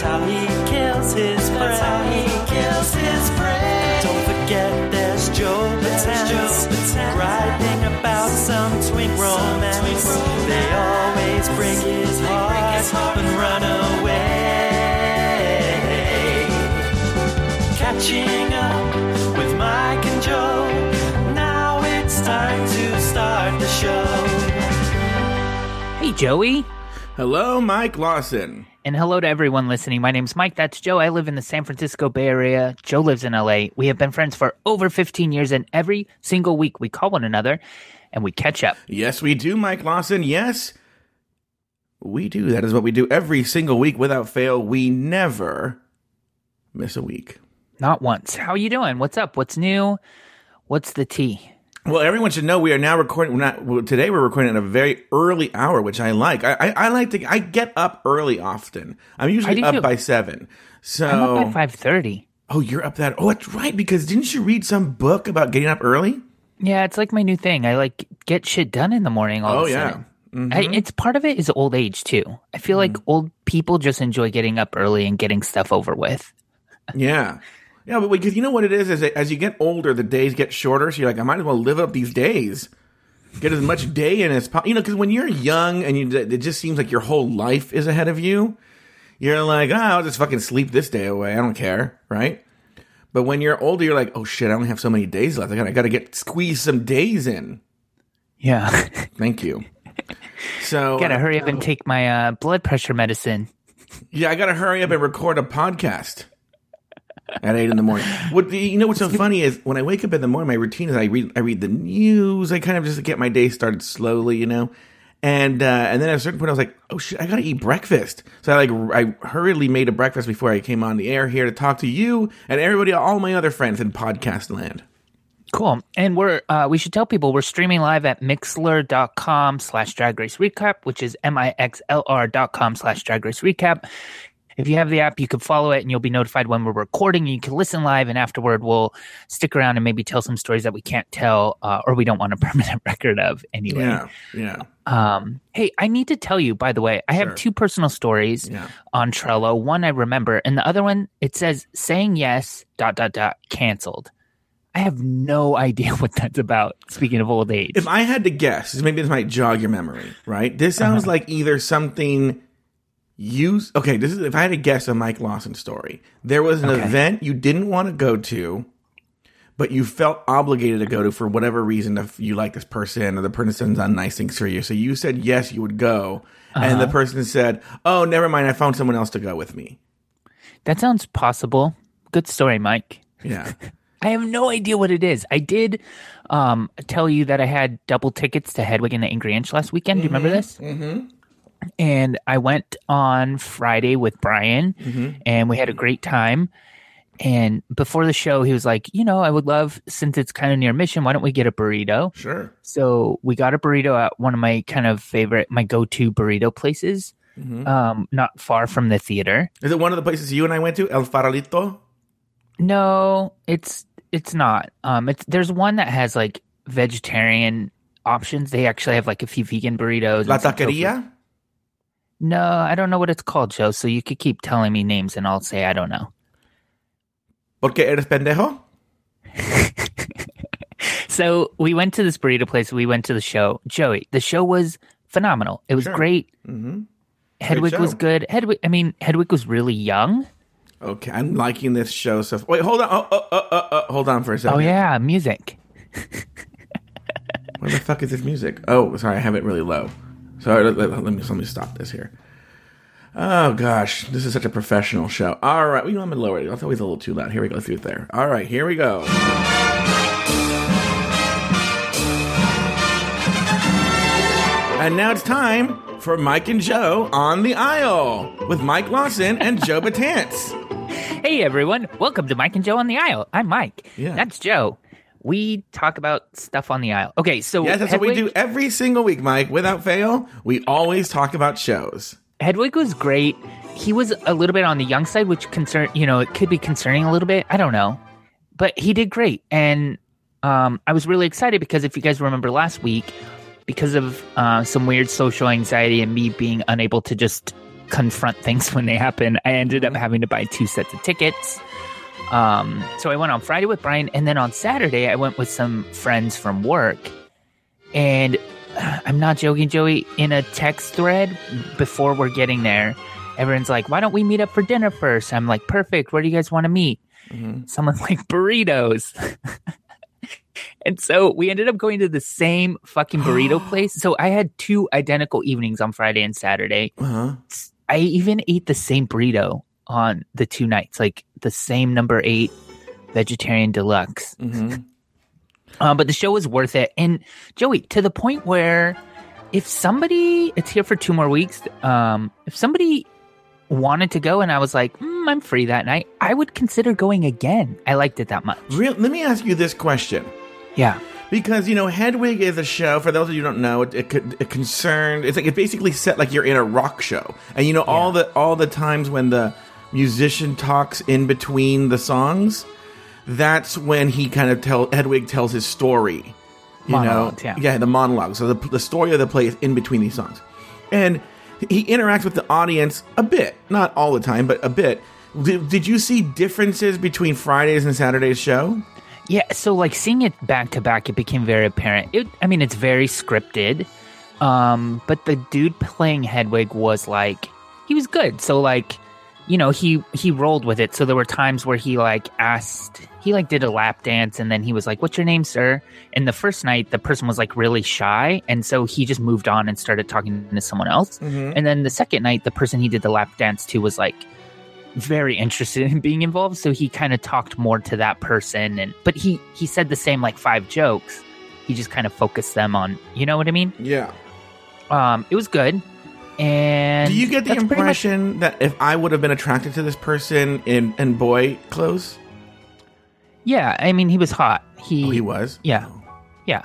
That's how he kills his friends. That's how he kills his friends. Don't forget there's Joe Betance writing about some twink romance. They always break his heart and run away. Catching up with Mike and Joe. Now it's time to start the show. Hey, Joey. Hello, Mike Lawson. And hello to everyone listening. My name's Mike. That's Joe. I live in the San Francisco Bay Area. Joe lives in LA. We have been friends for over 15 years, and every single week we call one another and we catch up. Yes, we do, Mike Lawson. Yes, we do. That is what we do every single week without fail. We never miss a week. Not once. How are you doing? What's up? What's new? What's the tea? Well, everyone should know we are now recording. We're not well, today. We're recording at a very early hour, which I like. I, I, I like to. I get up early often. I'm usually up too. by seven. So, I'm up at 5.30. oh, you're up that. Oh, that's right. Because didn't you read some book about getting up early? Yeah, it's like my new thing. I like get shit done in the morning all Oh yeah. sudden. I, mm-hmm. it's part of it is old age too. I feel like mm. old people just enjoy getting up early and getting stuff over with. Yeah. Yeah, but because you know what it is, is as you get older, the days get shorter. So you're like, I might as well live up these days, get as much day in as possible. You know, because when you're young and you, it just seems like your whole life is ahead of you. You're like, ah, I'll just fucking sleep this day away. I don't care, right? But when you're older, you're like, oh shit, I only have so many days left. I gotta, I gotta get squeeze some days in. Yeah. Thank you. So Gotta hurry up and take my uh, blood pressure medicine. Yeah, I got to hurry up and record a podcast at eight in the morning. What you know? What's so funny is when I wake up in the morning, my routine is I read I read the news. I kind of just get my day started slowly, you know. And uh, and then at a certain point, I was like, oh shit, I gotta eat breakfast. So I like I hurriedly made a breakfast before I came on the air here to talk to you and everybody, all my other friends in podcast land. Cool. And we're uh, we should tell people we're streaming live at mixlr.com slash drag race recap, which is M-I-X-L-R dot com slash drag race recap. If you have the app, you can follow it and you'll be notified when we're recording. You can listen live and afterward we'll stick around and maybe tell some stories that we can't tell uh, or we don't want a permanent record of anyway. Yeah, yeah. Um, hey, I need to tell you, by the way, I have Sure. two personal stories Yeah. on Trello. One I remember, and the other one it says saying yes dot dot dot canceled. I have no idea what that's about. Speaking of old age, If I had to guess, maybe this might jog your memory, right? This sounds Uh-huh. like either something you okay. This is if I had to guess a Mike Lawson story. There was an Okay. event you didn't want to go to, but you felt obligated to go to for whatever reason. If you like this person or the person's done nice things for you, so you said yes, you would go, and the Uh-huh. person said, "Oh, never mind, I found someone else to go with me." that sounds possible. Good story, Mike. Yeah, I have no idea what it is. I did um, tell you that I had double tickets to Hedwig and the Angry Inch last weekend. Do you remember this? Mm-hmm. And I went on Friday with Brian, and we had a great time. And before the show, he was like, "You know, I would love since it's kind of near Mission. Why don't we get a burrito?" sure. So we got a burrito at one of my kind of favorite, my go-to burrito places, um, not far from the theater. Is it one of the places you and I went to, El Farolito? No, it's it's not. Um, it's there's one that has like vegetarian options. They actually have like a few vegan burritos. La and some tofu. Taqueria? No, I don't know what it's called, Joe. So you could keep telling me names, and I'll say I don't know. Porque eres pendejo? So we went to this burrito place. We went to the show. Joey, the show was phenomenal. It was Sure. great. Mm-hmm. Hedwig was good. Hedwig, I mean, Hedwig was really young. Okay, I'm liking this show so. Wait, hold on. Oh, oh, oh, oh, oh, hold on for a second. Oh yeah, music. Where the fuck is this music? Oh, sorry, I have it really low. Sorry, let, let- let me let me stop this here. Oh gosh, this is such a professional show. All right, well, you know I'm gonna lower it. That's always a little too loud. Here we go. Through there. All right, here we go. And now it's time for Mike and Joe on the aisle with Mike Lawson and Joe Batance. Hey everyone, welcome to Mike and Joe on the Aisle. I'm Mike. Yeah. That's Joe. We talk about stuff on the aisle. Okay, so Yes, that's what we do every single week, Mike. Without fail, we always talk about shows. Hedwig was great. He was a little bit on the young side, which concern you know it could be concerning a little bit. I don't know, but he did great, and um, I was really excited because if you guys remember last week, because of uh, some weird social anxiety and me being unable to just confront things when they happen. I ended up having to buy two sets of tickets. Um, so I went on Friday with Brian, and then on Saturday I went with some friends from work. And I'm not joking, Joey. In a text thread before we're getting there, everyone's like, "Why don't we meet up for dinner first? I'm like, "Perfect. Where do you guys want to meet?" Someone's like, "Burritos." And so we ended up going to the same fucking burrito place. So I had two identical evenings on Friday and Saturday. Uh-huh. I even ate the same burrito on the two nights, like the same number eight vegetarian deluxe. hmm Um, but the show was worth it. And Joey, to the point where if somebody, it's here for two more weeks. Um, if somebody wanted to go and I was like, mm, I'm free that night, I would consider going again. I liked it that much. Real, let me ask you this question. Yeah. Because you know, Hedwig is a show. For those of you who don't know, it, it, it concerned. It's like it basically set like you're in a rock show, and you know all the all the times when the musician talks in between the songs. That's when he kind of tell Hedwig tells his story. You Monologues, know, yeah. the monologue. So the the story of the play is in between these songs, and he interacts with the audience a bit, not all the time, but a bit. Did, did you see differences between Fridays and Saturdays show? Yeah, so like seeing it back to back, it became very apparent. It, I mean, it's very scripted, um, but the dude playing Hedwig was like, he was good. So like, you know, he he rolled with it. So there were times where he like asked, he like did a lap dance, and then he was like, "What's your name, sir?" And the first night, the person was like really shy, and so he just moved on and started talking to someone else. And then the second night, the person he did the lap dance to was like very interested in being involved so he kind of talked more to that person and but he he said the same like five jokes he just kind of focused them on you know what i mean Yeah. um it was good and Do you get the pretty much- impression that if I would have been attracted to this person in in boy clothes, yeah i mean he was hot he oh, he was? yeah yeah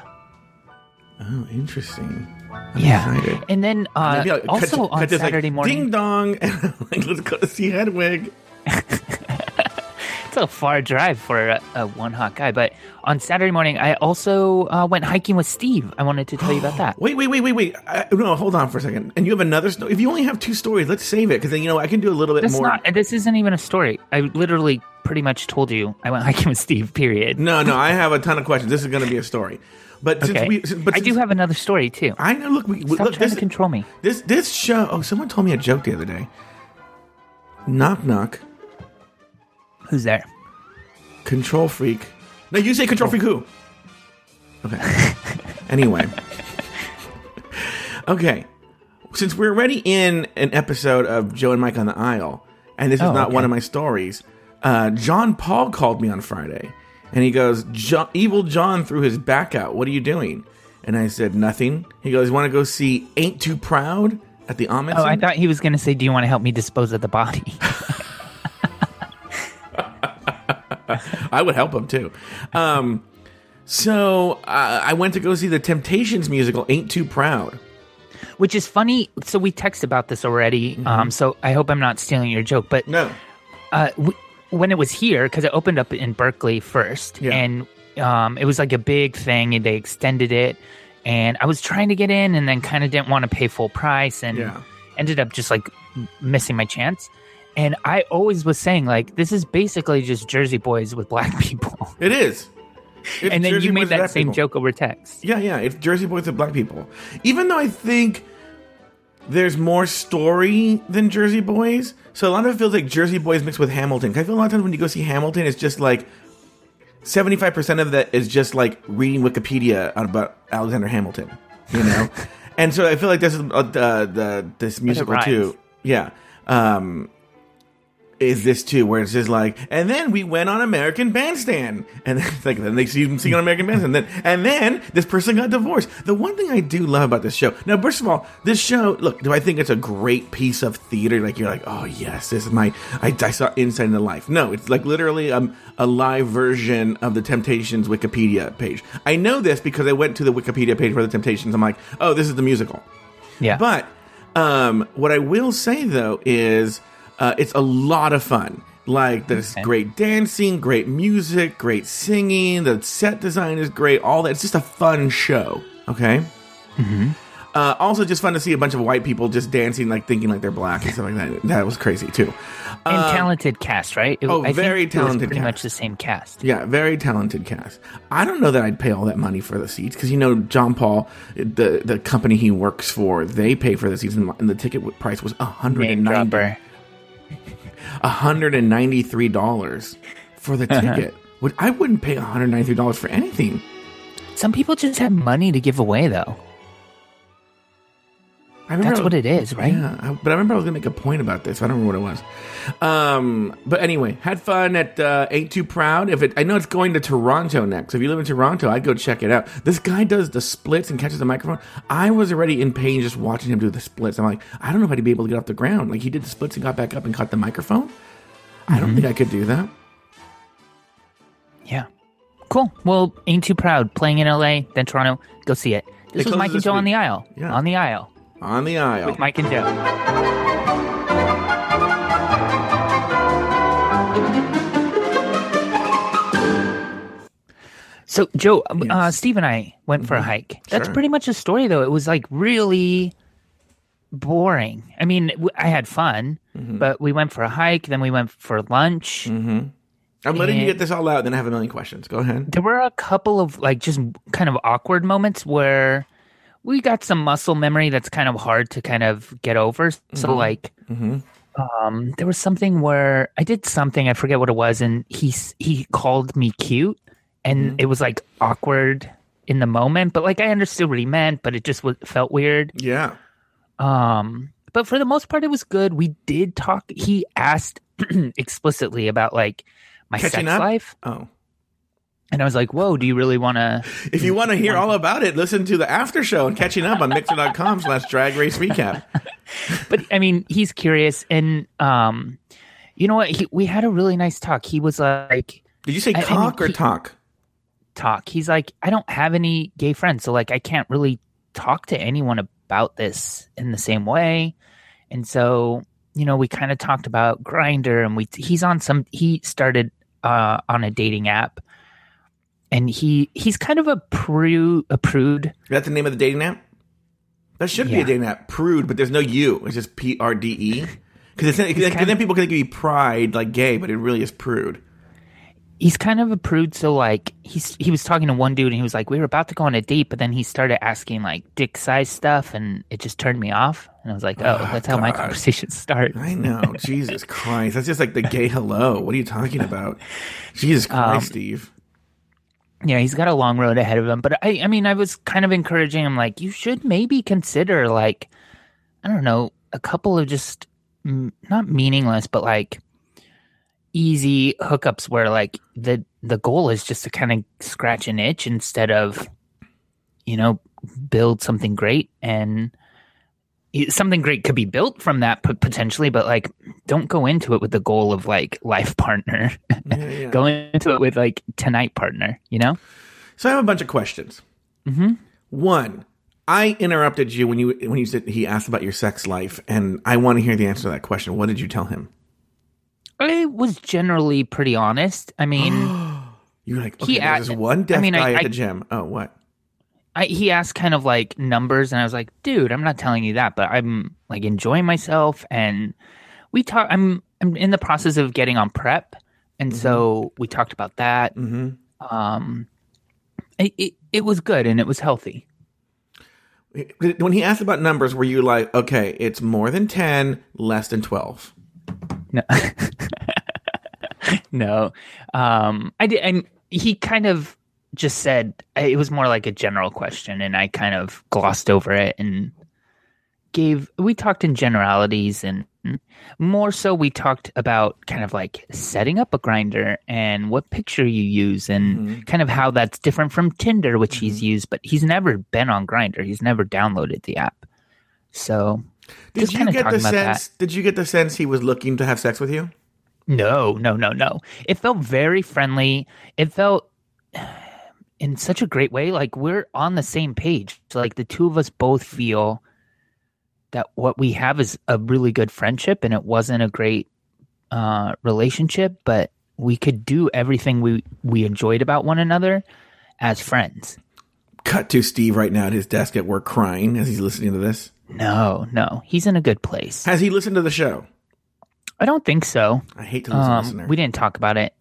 Oh, interesting. I'm yeah excited. and then uh Maybe I'll cut also to- on cut to, like, saturday morning ding dong, and like, let's go to see Hedwig. It's a far drive for a, a one hot guy but on saturday morning i also uh, went hiking with steve i wanted to tell you about that Wait, wait, wait, wait, wait. I, no, hold on for a second. And you have another story. If you only have two stories, let's save it because then you know I can do a little bit That's more. not. This isn't even a story. I literally pretty much told you I went hiking with Steve. Period. No, no, I have a ton of questions. This is going to be a story. But Okay. since we, but I do have another story too. I know. Look, we- Stop look. trying This, to control me. this this show. Oh, someone told me a joke the other day. Knock knock. Who's there? Control freak. No, you say control freak who? Okay. anyway. Okay. Since we're already in an episode of Joe and Mike on the Aisle, and this is Oh, not okay. one of my stories, uh, John Paul called me on Friday, and he goes, "Jo- "Evil John threw his back out. What are you doing?" And I said, "Nothing." He goes, "Want to go see Ain't Too Proud at the Ahmanson?" Oh, I thought he was going to say, "Do you want to help me dispose of the body?" I would help him too. Um, so uh, I went to go see the Temptations musical, Ain't Too Proud. Which is funny. So we texted about this already. Um, so I hope I'm not stealing your joke, but No. uh, w- when it was here, because it opened up in Berkeley first, Yeah. and um, it was like a big thing, and they extended it. And I was trying to get in, and then kind of didn't want to pay full price, and Yeah. ended up just like missing my chance. And I always was saying like, this is basically just Jersey Boys with black people. It is. It's and then Jersey you made with that same people. joke over text. Yeah, yeah. It's Jersey Boys with black people. Even though I think there's more story than Jersey Boys, so a lot of it feels like Jersey Boys mixed with Hamilton. I feel a lot of times when you go see Hamilton, it's just like seventy-five percent of that is just like reading Wikipedia about Alexander Hamilton. You know, and so I feel like this is uh, the, the this musical too. Yeah. Um, is this too, where it's just like, and then we went on American Bandstand, and then, like then they see them sing on American Bandstand, and then and then this person got divorced. The one thing I do love about this show, now, first of all, this show, look, do I think it's a great piece of theater? Like you're like, oh yes, this is my, I, I saw Inside into Life. No, it's like literally um, a live version of the Temptations Wikipedia page. I know this because I went to the Wikipedia page for the Temptations. I'm like, oh, this is the musical. Yeah. But um, what I will say though is uh, it's a lot of fun. Like there's Okay. great dancing, great music, great singing. The set design is great. All that. It's just a fun show. Okay. Uh, also, just fun to see a bunch of white people just dancing, like thinking like they're black and stuff like that. That was crazy too. And talented cast, right? It- oh, I think very talented Pretty cast. much the same cast. Yeah, very talented cast. I don't know that I'd pay all that money for the seats because you know John Paul, the the company he works for, they pay for the seats, and the ticket price was a hundred and ninety dropper. hundred and ninety three dollars for the uh-huh. ticket. Would I wouldn't pay one hundred ninety three dollars for anything. Some people just have money to give away, though. I remember That's what it is, right? Yeah, I- but I remember I was gonna make a point about this. I don't remember what it was. Um, but anyway, had fun at uh, Ain't Too Proud. If it, I know it's going to Toronto next. If you live in Toronto, I'd go check it out. This guy does the splits and catches the microphone. I was already in pain just watching him do the splits. I'm like, I don't know if I'd be able to get off the ground. Like he did the splits and got back up and caught the microphone. I Mm-hmm. don't think I could do that. Yeah. Cool. Well, Ain't Too Proud playing in LA, then Toronto. Go see it. This It was Mike and Joe on the aisle. Yeah. On the aisle On the aisle. with Mike and Joe. So, Joe, uh, Yes. uh, Steve and I went for a hike. That's Sure. pretty much the story, though. It was like really boring. I mean, w- I had fun, but we went for a hike, then we went for lunch. I'm letting you get this all out. Then I have a million questions. Go ahead. there were a couple of like just kind of awkward moments where we got some muscle memory that's kind of hard to kind of get over. So like, um, there was something where I did something I forget what it was, and he he called me cute, and it was like awkward in the moment, but like I understood what he meant, but it just was, felt weird. Yeah. Um, but for the most part, it was good. We did talk. He asked explicitly about like my Catching sex up? life, Oh. And I was like, "Whoa, do you really want to?" If you want to hear all about it, listen to the after show and catching up on mixlr.com slash drag race recap. but I mean, he's curious, and um, you know what? He, we had a really nice talk. He was like, Did you say I- I cock mean, or he- talk? talk. He's like, I don't have any gay friends, so like, I can't really talk to anyone about this in the same way. And so, you know, we kind of talked about Grindr, and we he's on some. He started uh, on a dating app, and he he's kind of a prude. A prude. Is that the name of the dating app? That should be a dating app. Prude, but there's no U. It's just P R D E. Because then people can think of you pride, like gay, but it really is prude. he's kind of a prude so like he's he was talking to one dude and he was like we were about to go on a date but then he started asking like dick size stuff and it just turned me off and i was like oh that's how my God. conversations start I know. Jesus Christ. That's just like the gay hello. What are you talking about? Jesus Um, Christ, Steve. Yeah he's got a long road ahead of him but i i mean i was kind of encouraging him like you should maybe consider like i don't know a couple of just not meaningless but like easy hookups where like the the goal is just to kind of scratch an itch instead of you know build something great and something great could be built from that potentially but like don't go into it with the goal of like life partner Yeah, yeah. go into it with like tonight partner you know So I have a bunch of questions. Mm-hmm. One, I interrupted you when you when you said he asked about your sex life, and I want to hear the answer to that question. What did you tell him? i was generally pretty honest i mean You were like, He okay, there's a- this one deaf I mean, I- guy at I- the gym. Oh, what? I, he asked kind of like numbers and i was like dude i'm not telling you that but i'm like enjoying myself and we talk i'm i'm in the process of getting on PrEP and so we talked about that. Mm-hmm. um it, it, it was good and it was healthy. When he asked about numbers, were you like, okay, it's more than ten, less than twelve? no. No. Um i did and he kind of just said it was more like a general question and i kind of glossed over it and gave we talked in generalities and more so we talked about kind of like setting up a Grindr and what picture you use and Mm-hmm. kind of how that's different from tinder which he's used but he's never been on Grindr he's never downloaded the app so Did you get the about that. sense? Did you get the sense he was looking to have sex with you? No, no, no, no. It felt very friendly. It felt in such a great way. Like we're on the same page. So like the two of us both feel that what we have is a really good friendship and it wasn't a great uh relationship, but we could do everything we we enjoyed about one another as friends. cut to Steve right now at his desk at work crying as he's listening to this? No, no, he's in a good place. Has he listened to the show? I don't think so. I hate to lose a Um, listener. we didn't talk about it.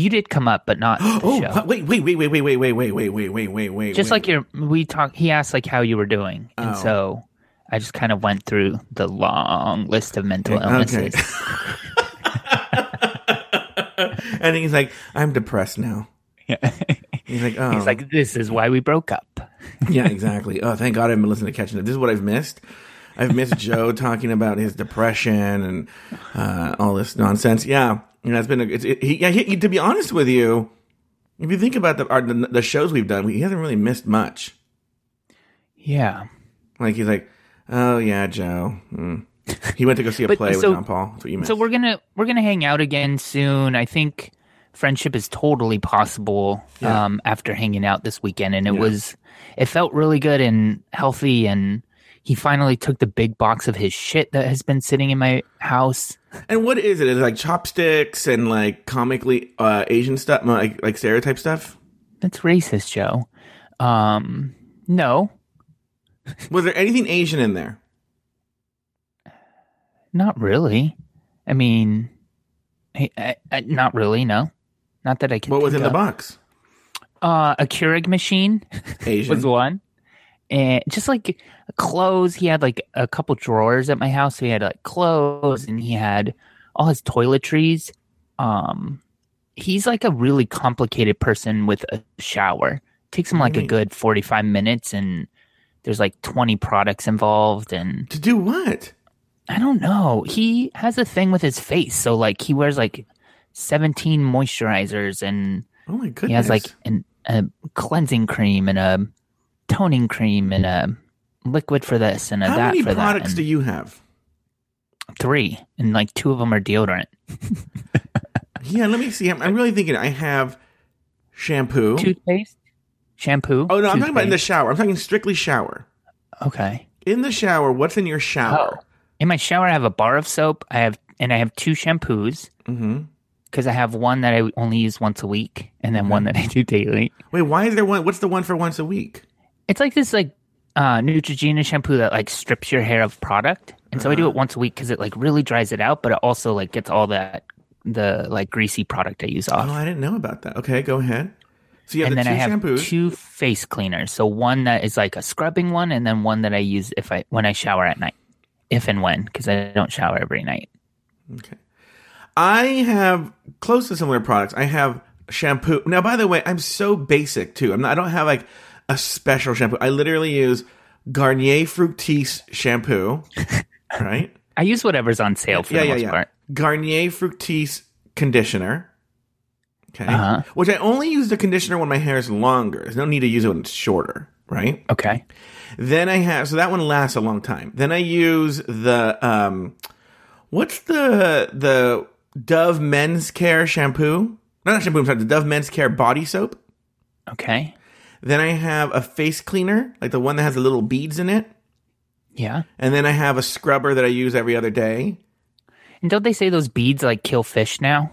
You did come up, but not the oh, show. wait, wait, wait, wait, wait, wait, wait, wait, wait, wait, wait, wait, wait. Just wait. like your, we talked. He asked like how you were doing, and Oh. so I just kind of went through the long list of mental Okay. illnesses. and he's like, I'm depressed now. Yeah. He's like, oh, He's like, "This is why we broke up." yeah, exactly. Oh, thank God I haven't been listening to Catching Up. This is what I've missed. I've missed Joe talking about his depression and uh, all this nonsense. Yeah, you know, it's been. A, it's, it, he, yeah, he, to be honest with you, if you think about the our, the, the shows we've done, he hasn't really missed much. Yeah, Like he's like, oh yeah, Joe. Mm. He went to go see a play so- with John Paul. That's what you missed. so we're gonna we're gonna hang out again soon. I think friendship is totally possible Yeah. um, after hanging out this weekend, and it was it felt really good and healthy. And he finally took the big box of his shit that has been sitting in my house. And what is it? Is it like chopsticks and like comically uh, Asian stuff, like like stereotype stuff? That's racist, Joe. Um, no, Was there anything Asian in there? not really. I mean, I, I, I- not really. No, not that I can. What was in the box? Uh, a Keurig machine. Asian. was one. And just like clothes, he had like a couple drawers at my house. So he had like clothes and he had all his toiletries. Um, he's like a really complicated person with a shower. takes him like a good 45 minutes and there's like 20 products involved. And to do what? I don't know. He has a thing with his face. So like he wears like 17 moisturizers and Oh my goodness! he has like an, a cleansing cream and a toning cream and a liquid for this and a that for this. How that many for products that. do you have? Three, and like two of them are deodorant. Yeah, let me see. I'm, I'm really thinking. I have shampoo. Toothpaste, shampoo. oh no, I'm talking about in the shower. I'm talking strictly shower. okay. In the shower, what's in your Oh, shower? in my shower, I have a bar of soap. I have and I have two shampoos hmm because I have one that I only use once a week, and then one that I do daily. Wait, why is there one? What's the one for once a week? It's like this like uh, Neutrogena shampoo that like strips your hair of product, and so I do Uh-huh. it once a week because it like really dries it out, but it also like gets all that the like greasy product I use off. Oh, I didn't know about that. Okay, go ahead. So you have and the then two I have shampoos. two face cleaners. So one that is like a scrubbing one, and then one that I use if I when I shower at night, if and when, because I don't shower every night. Okay. I have close to similar products. I have shampoo. Now, by the way, I'm so basic too. I'm not, I don't have like a special shampoo. I literally use Garnier Fructis shampoo, right? I use whatever's on sale for yeah, the yeah, most yeah. part. Garnier Fructis conditioner. Okay. Uh-huh. Which I only use the conditioner when my hair is longer. There's no need to use it when it's shorter, right? Okay. Then I have so that one lasts a long time. Then I use the um what's the the Dove Men's Care shampoo? No, not shampoo, I'm sorry, the Dove Men's Care body soap. Okay. Then I have a face cleaner, like the one that has the little beads in it. Yeah. And then I have a scrubber that I use every other day. And don't they say those beads like kill fish now?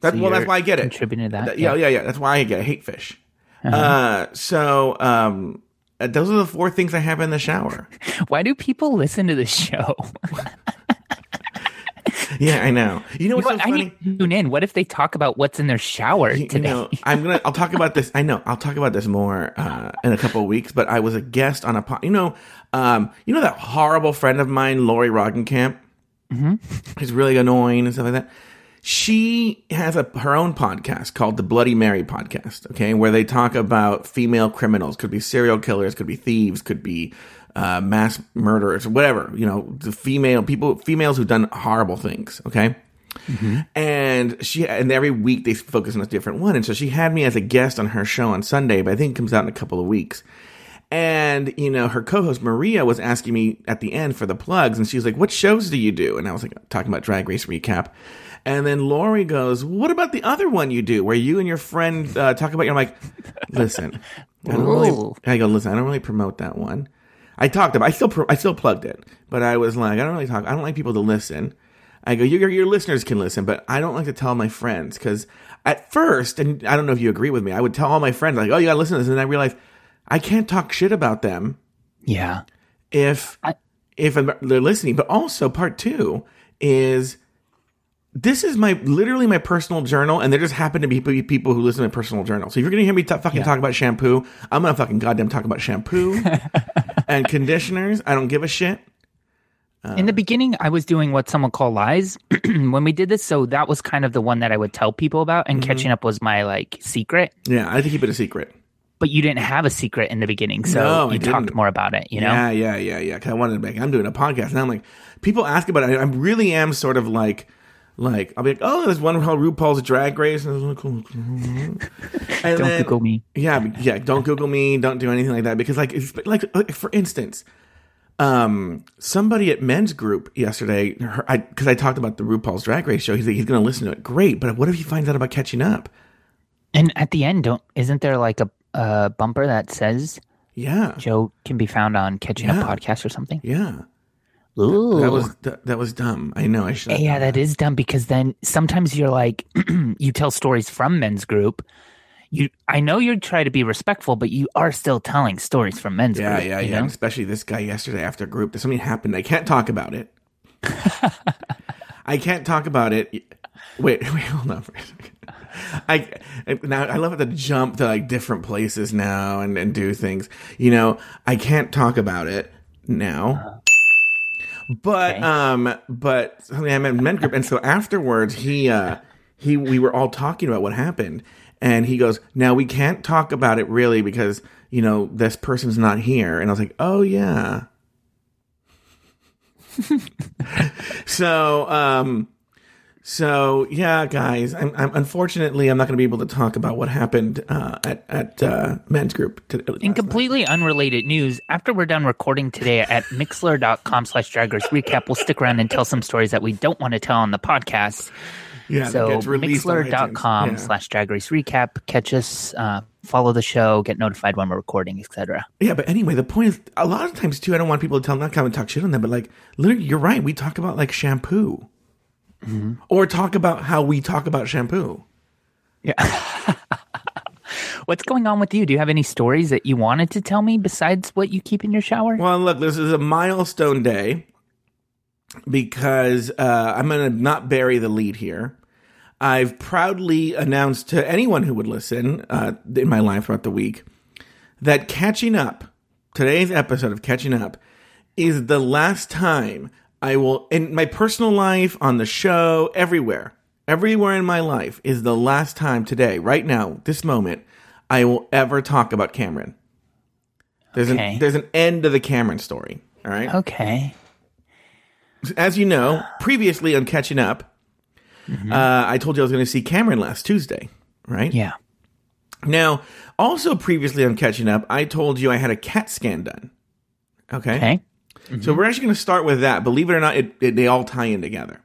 That's So well, that's why I get it. Contributing to that. That- yeah, yeah, yeah. That's why I get. I hate fish. uh so um, uh, those are the four things I have in the shower. Why do people listen to the show? Yeah, I know. You know what's so I funny? need to tune in. What if they talk about what's in their shower You today? know, I'm gonna. I'll talk about this. I know. I'll talk about this more uh, in a couple of weeks. But I was a guest on a. po- You know, um, you know that horrible friend of mine, Lori Roggenkamp. Mm-hmm. He's really annoying and stuff like that. She has a her own podcast called the Bloody Mary podcast. Okay, where they talk about female criminals. Could be serial killers. Could be thieves. Could be uh, mass murderers. Whatever. You know, the female people, females who've done horrible things. Okay and she and every week they focus on a different one and so she had me as a guest on her show on sunday but i think it comes out in a couple of weeks and you know her co-host maria was asking me at the end for the plugs and she was like what shows do you do and i was like talking about drag race recap and then Lori goes, "What about the other one you do, where you and your friend uh, talk about?" You? I'm like, "Listen, I don't really." I go, "Listen, I don't really promote that one." I talked about, I still, I still plugged it, but I was like, I don't really talk. I don't like people to listen. I go, your your listeners can listen, but I don't like to tell my friends because at first, and I don't know if you agree with me, I would tell all my friends like, "Oh, you gotta listen to this," and I realized I can't talk shit about them Yeah. if I- if I'm- they're listening. But also, part two is this is my literally my personal journal, and there just happen to be people who listen to my personal journal. So if you're gonna hear me t- fucking talk about shampoo, I'm gonna fucking goddamn talk about shampoo and conditioners. I don't give a shit. In the beginning, I was doing what someone call lies when we did this. So that was kind of the one that I would tell people about, Mm-hmm. and catching up was my like secret. Yeah, I like to keep it a secret. But you didn't have a secret in the beginning, so No, you talked more about it. You know, Yeah, yeah, yeah, yeah. Cause I wanted to make. I'm doing a podcast now. I'm like, people ask about it. I really am sort of like, like I'll be like, oh, there's one called RuPaul's Drag Race, and, like, and don't then- Google me. Yeah, yeah. Don't Google me. Don't do anything like that because, like, it's, like, like for instance, um, somebody at Men's Group yesterday, because I, I talked about the RuPaul's Drag Race show. He's like, he's going to listen to it. Great, but what if he finds out about catching up? And at the end, don't isn't there like a, a bumper that says Yeah, Joe can be found on Catching Yeah. Up podcast or something? yeah. Ooh. That was that, that was dumb. I know. I should. yeah, that is dumb because then sometimes you're like, you tell stories from men's group. You, I know you try to be respectful, but you are still telling stories from men's Yeah, group. yeah, you yeah. Especially this guy yesterday after group. Something happened. I can't talk about it. I can't talk about it. Wait, wait, hold on for a second. I I- now I love it to jump to like different places now and, and do things. You know, I can't talk about it now. Uh-huh. But Okay. um, but something I met men group, and so afterwards he uh he we were all talking about what happened, and he goes, "Now we can't talk about it really because you know this person's not here," and I was like, "Oh yeah." so um, so yeah, guys, I'm, I'm unfortunately I'm not going to be able to talk about what happened uh, at at uh, men's group. To, In completely unrelated news, after we're done recording today at mixlr.com slash drag race recap, we'll stick around and tell some stories that we don't want to tell on the podcast. yeah, so gets released mixlr.com Yeah. slash drag race recap. Catch us, uh, follow the show, get notified when we're recording, etc. Yeah, but anyway, the point is, a lot of times too, I don't want people to tell, not come and talk shit on them, but like, literally, you're right. We talk about like shampoo, or talk about how we talk about shampoo. Yeah. What's going on with you? Do you have any stories that you wanted to tell me besides what you keep in your shower? Well, look, this is a milestone day because uh, I'm going to not bury the lead here. I've proudly announced to anyone who would listen uh, in my life throughout the week that catching up, today's episode of Catching Up, is the last time I will, in my personal life, on the show, everywhere, everywhere in my life, is the last time today, right now, this moment, I will ever talk about Cameron. There's Okay. an there's an end to the Cameron story. All right. Okay. As you know, previously on Catching Up, uh, I told you I was going to see Cameron last Tuesday. Right. Yeah. Now, also previously on Catching Up, I told you I had a CAT scan done. Okay. Okay. So we're actually going to start with that. Believe it or not, it, it, they all tie in together.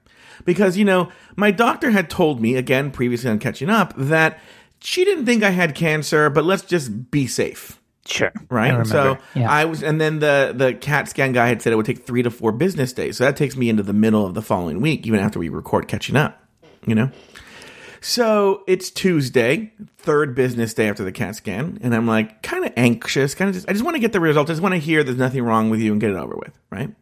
Because, you know, my doctor had told me, again, previously on Catching Up, that she didn't think I had cancer, but let's just be safe. Sure. Right. remember. So yeah. I was, and then the, the CAT scan guy had said it would take three to four business days. So that takes me into the middle of the following week, even after we record Catching Up, you know? So it's Tuesday, third business day after the CAT scan, and I'm like kind of anxious, kind of just, I just want to get the results. I just want to hear there's nothing wrong with you and get it over with, right?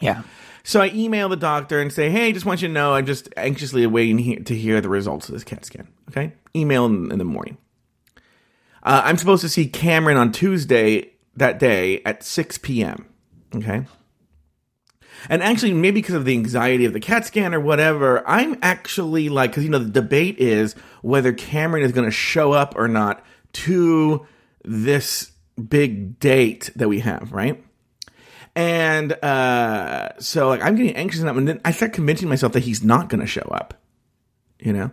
yeah. So I email the doctor and say, "Hey, just want you to know, I'm just anxiously waiting he- to hear the results of this CAT scan." Okay, email in, in the morning. Uh, I'm supposed to see Cameron on Tuesday that day at 6 p.m. Okay, and actually, maybe because of the anxiety of the CAT scan or whatever, I'm actually like, because you know, the debate is whether Cameron is going to show up or not to this big date that we have, right? And uh, so like I'm getting anxious enough, and then I start convincing myself that he's not going to show up. You know.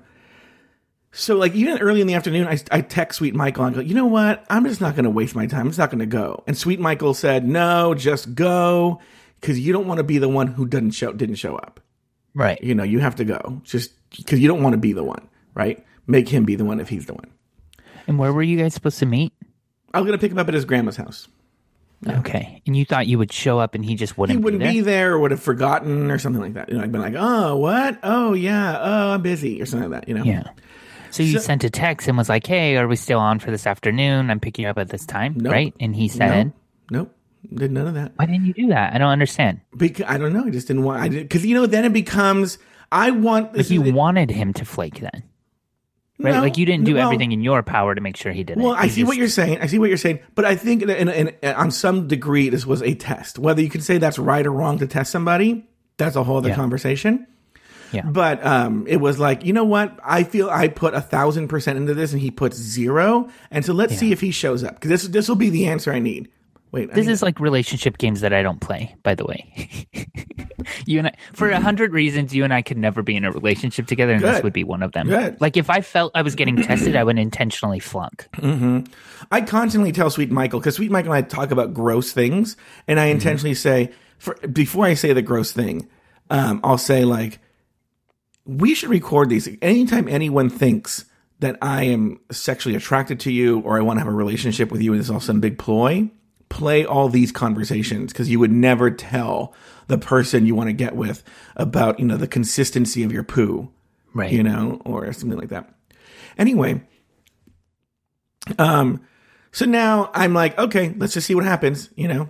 So like even early in the afternoon, I, I text Sweet Michael and go, you know what? I'm just not going to waste my time. I'm just not going to go. And Sweet Michael said, no, just go because you don't want to be the one who didn't show didn't show up. Right. You know, you have to go just because you don't want to be the one, right? Make him be the one if he's the one. And where were you guys supposed to meet? I was going to pick him up at his grandma's house. Okay. And you thought you would show up and he just wouldn't, he wouldn't be there? be there or would have forgotten or something like that. You know, I've been like, oh, what? Oh, yeah. Oh, I'm busy or something like that, you know? Yeah. So you So- sent a text and was like, "Hey, are we still on for this afternoon? I'm picking you up at this time, Nope. right?" And he said, Nope. Nope. Did none of that. "Why didn't you do that? I don't understand." Because I don't know. I just didn't want. I did because you know then it becomes. I want. Like you wanted him to flake then, right? No, like you didn't do well- everything in your power to make sure he did Well, it. I see what you're saying. I see what you're saying, but I think in, in, in, on some degree this was a test. Whether you can say that's right or wrong to test somebody, that's a whole other Yeah. conversation. Yeah. But um, it was like, you know what? I feel I put a thousand percent into this, and he puts zero. And so let's see if he shows up because this this will be the answer I need. Wait, I This is like relationship games that I don't play, by the way. you and I, for a hundred reasons, you and I could never be in a relationship together, and this would be one of them. Good. Like if I felt I was getting tested, I would intentionally flunk. I constantly tell Sweet Michael because Sweet Michael and I talk about gross things, and I intentionally say for before I say the gross thing, um, I'll say like, we should record these. Anytime anyone thinks that I am sexually attracted to you or I want to have a relationship with you, and it's all some big ploy, play all these conversations because you would never tell the person you want to get with about you know the consistency of your poo Right. you know, or something like that. Anyway, um, so now I'm like, okay, let's just see what happens, you know.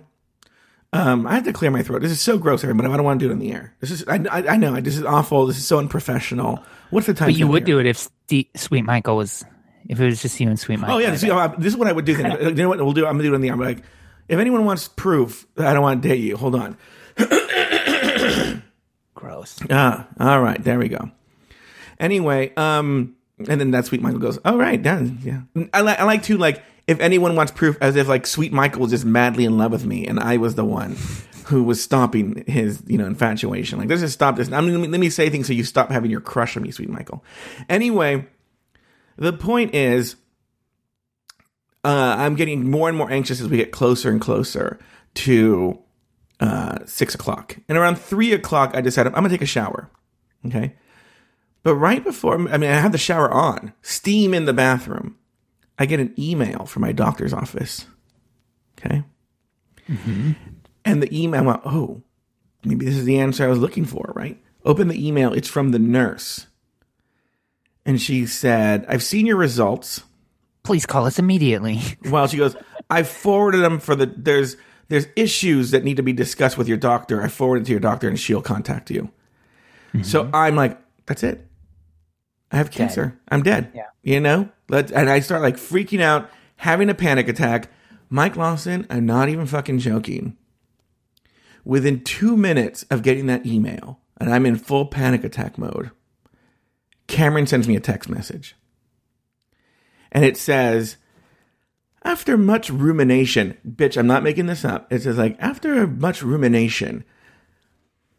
Um, I have to clear my throat. This is so gross, everybody. I don't want to do it in the air. This is, I, I, I know, this is awful. This is so unprofessional. What's the time? But you would do it if Sweet Michael was, if it was just you and Sweet Michael. Oh yeah, this, bet. this is what I would do. Then. You know what we'll do? I'm gonna do it on the air. I'm like, if anyone wants proof I don't want to date you, hold on. gross. Ah, all right, there we go. Anyway, um, and then that sweet Michael goes, all right, done. Yeah, I like I like to like if anyone wants proof, as if like sweet Michael was just madly in love with me, and I was the one who was stopping his you know infatuation. Like, let's just stop this. I mean, let me, let me say things so you stop having your crush on me, sweet Michael. Anyway, the point is, uh, I'm getting more and more anxious as we get closer and closer to uh, six o'clock. And around three o'clock, I decided I'm gonna take a shower. Okay. But right before, I mean, I have the shower on, steam in the bathroom. I get an email from my doctor's office. Okay. And the email, I'm like, oh, maybe this is the answer I was looking for, right? Open the email. It's from the nurse. And she said, I've seen your results. Please call us immediately. Well, she goes, I forwarded them for the there's there's issues that need to be discussed with your doctor. I forwarded it to your doctor and she'll contact you. Mm-hmm. So I'm like, that's it. I have cancer. I'm dead. Yeah. You know? Let and I start like freaking out, having a panic attack. Mike Lawson, I'm not even fucking joking. Within two minutes of getting that email, and I'm in full panic attack mode, Cameron sends me a text message. And it says, after much rumination, bitch, I'm not making this up. It says, like, after much rumination,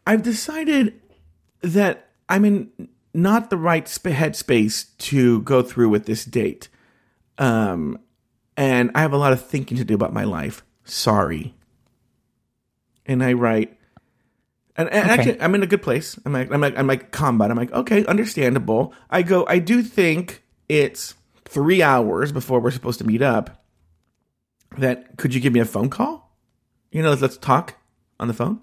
I've decided that I'm in not the right sp- headspace to go through with this date. Um, and I have a lot of thinking to do about my life. Sorry. And I write, and, and Okay. actually, I'm in a good place. I'm like, I'm like, I'm like combat. I'm like, okay, understandable. I go, I do think it's three hours before we're supposed to meet up. That could you give me a phone call? You know, let's talk on the phone.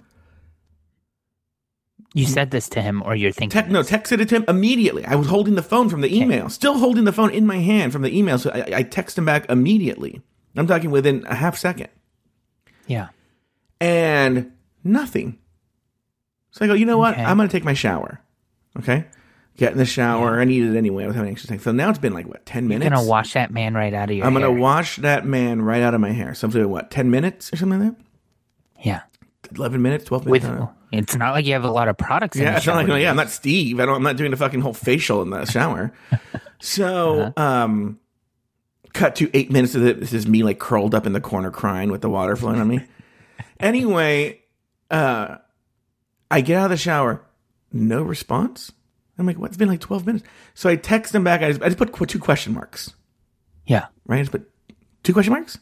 You said this to him, or you're thinking. Tech, no, texted it to him immediately. I was holding the phone from the email, still holding the phone in my hand from the email. So I, I text him back immediately. I'm talking within a half second, Yeah. and nothing. So I go, you know what? Okay. I'm going to take my shower. Okay, get in the shower. I need it anyway. I was having anxious thing. So now it's been like what ten You're minutes. gonna wash that man right out of your I'm hair. to wash that man right out of my hair. So I'm what ten minutes or something like that. yeah. Eleven minutes, twelve minutes. I it's not like you have a lot of products. in Yeah, it's not like shower. yeah, I'm not Steve. I don't. I'm not doing the fucking whole facial in the shower. So, um, cut to eight minutes of it. This is me like curled up in the corner crying with the water flowing on me. Anyway, uh, I get out of the shower, no response. I'm like, what? It's been like 12 minutes. So I text him back. I just, I just put two question marks. Yeah. Right? I just put two question marks.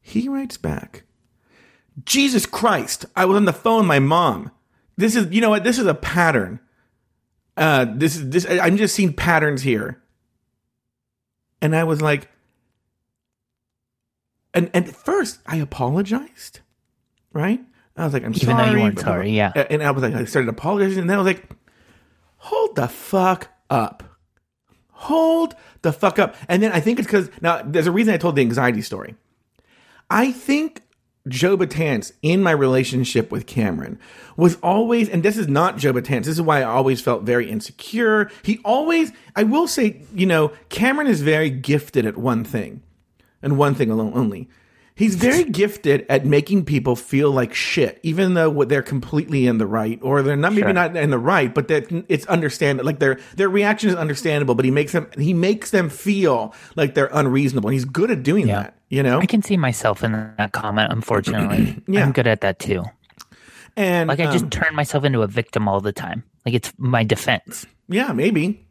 He writes back, Jesus Christ, I was on the phone with my mom. This is, you know what? This is a pattern. Uh, this is this. I'm just seeing patterns here. And I was like, and and at first I apologized, right? I was like, I'm Even sorry. though you weren't sorry, yeah. And I was like, I started apologizing, and then I was like, hold the fuck up. hold the fuck up. And then I think it's because now there's a reason I told the anxiety story. I think Joe Batance in my relationship with Cameron was always, and this is not Joe Batance. This is why I always felt very insecure. He always, I will say, you know, Cameron is very gifted at one thing and one thing alone only. He's very gifted at making people feel like shit, even though they're completely in the right, or they're not maybe Sure. not in the right, but that it's understandable. Like their their reaction is understandable, but he makes them he makes them feel like they're unreasonable. And he's good at doing Yeah. that, you know. I can see myself in that comment, unfortunately. Yeah. I'm good at that too. And Like I just um, turn myself into a victim all the time. Like it's my defense. yeah, maybe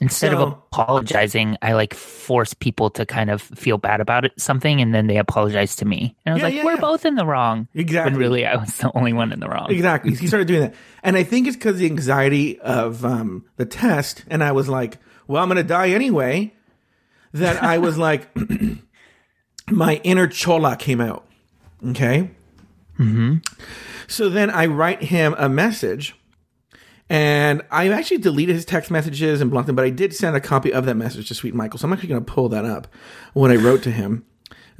Instead So- of apologizing, I like force people to kind of feel bad about it, something, and then they apologize to me. And I was Yeah, like, yeah, we're yeah. both in the wrong. Exactly. When really I was the only one in the wrong. Exactly. He started doing that. And I think it's because the anxiety of um, the test. And I was like, well, I'm going to die anyway. That I was like, my inner chola came out. Okay. Mm-hmm. So then I write him a message. And I actually deleted his text messages and blocked them, but I did send a copy of that message to Sweet Michael. So I'm actually going to pull that up. What I wrote to him.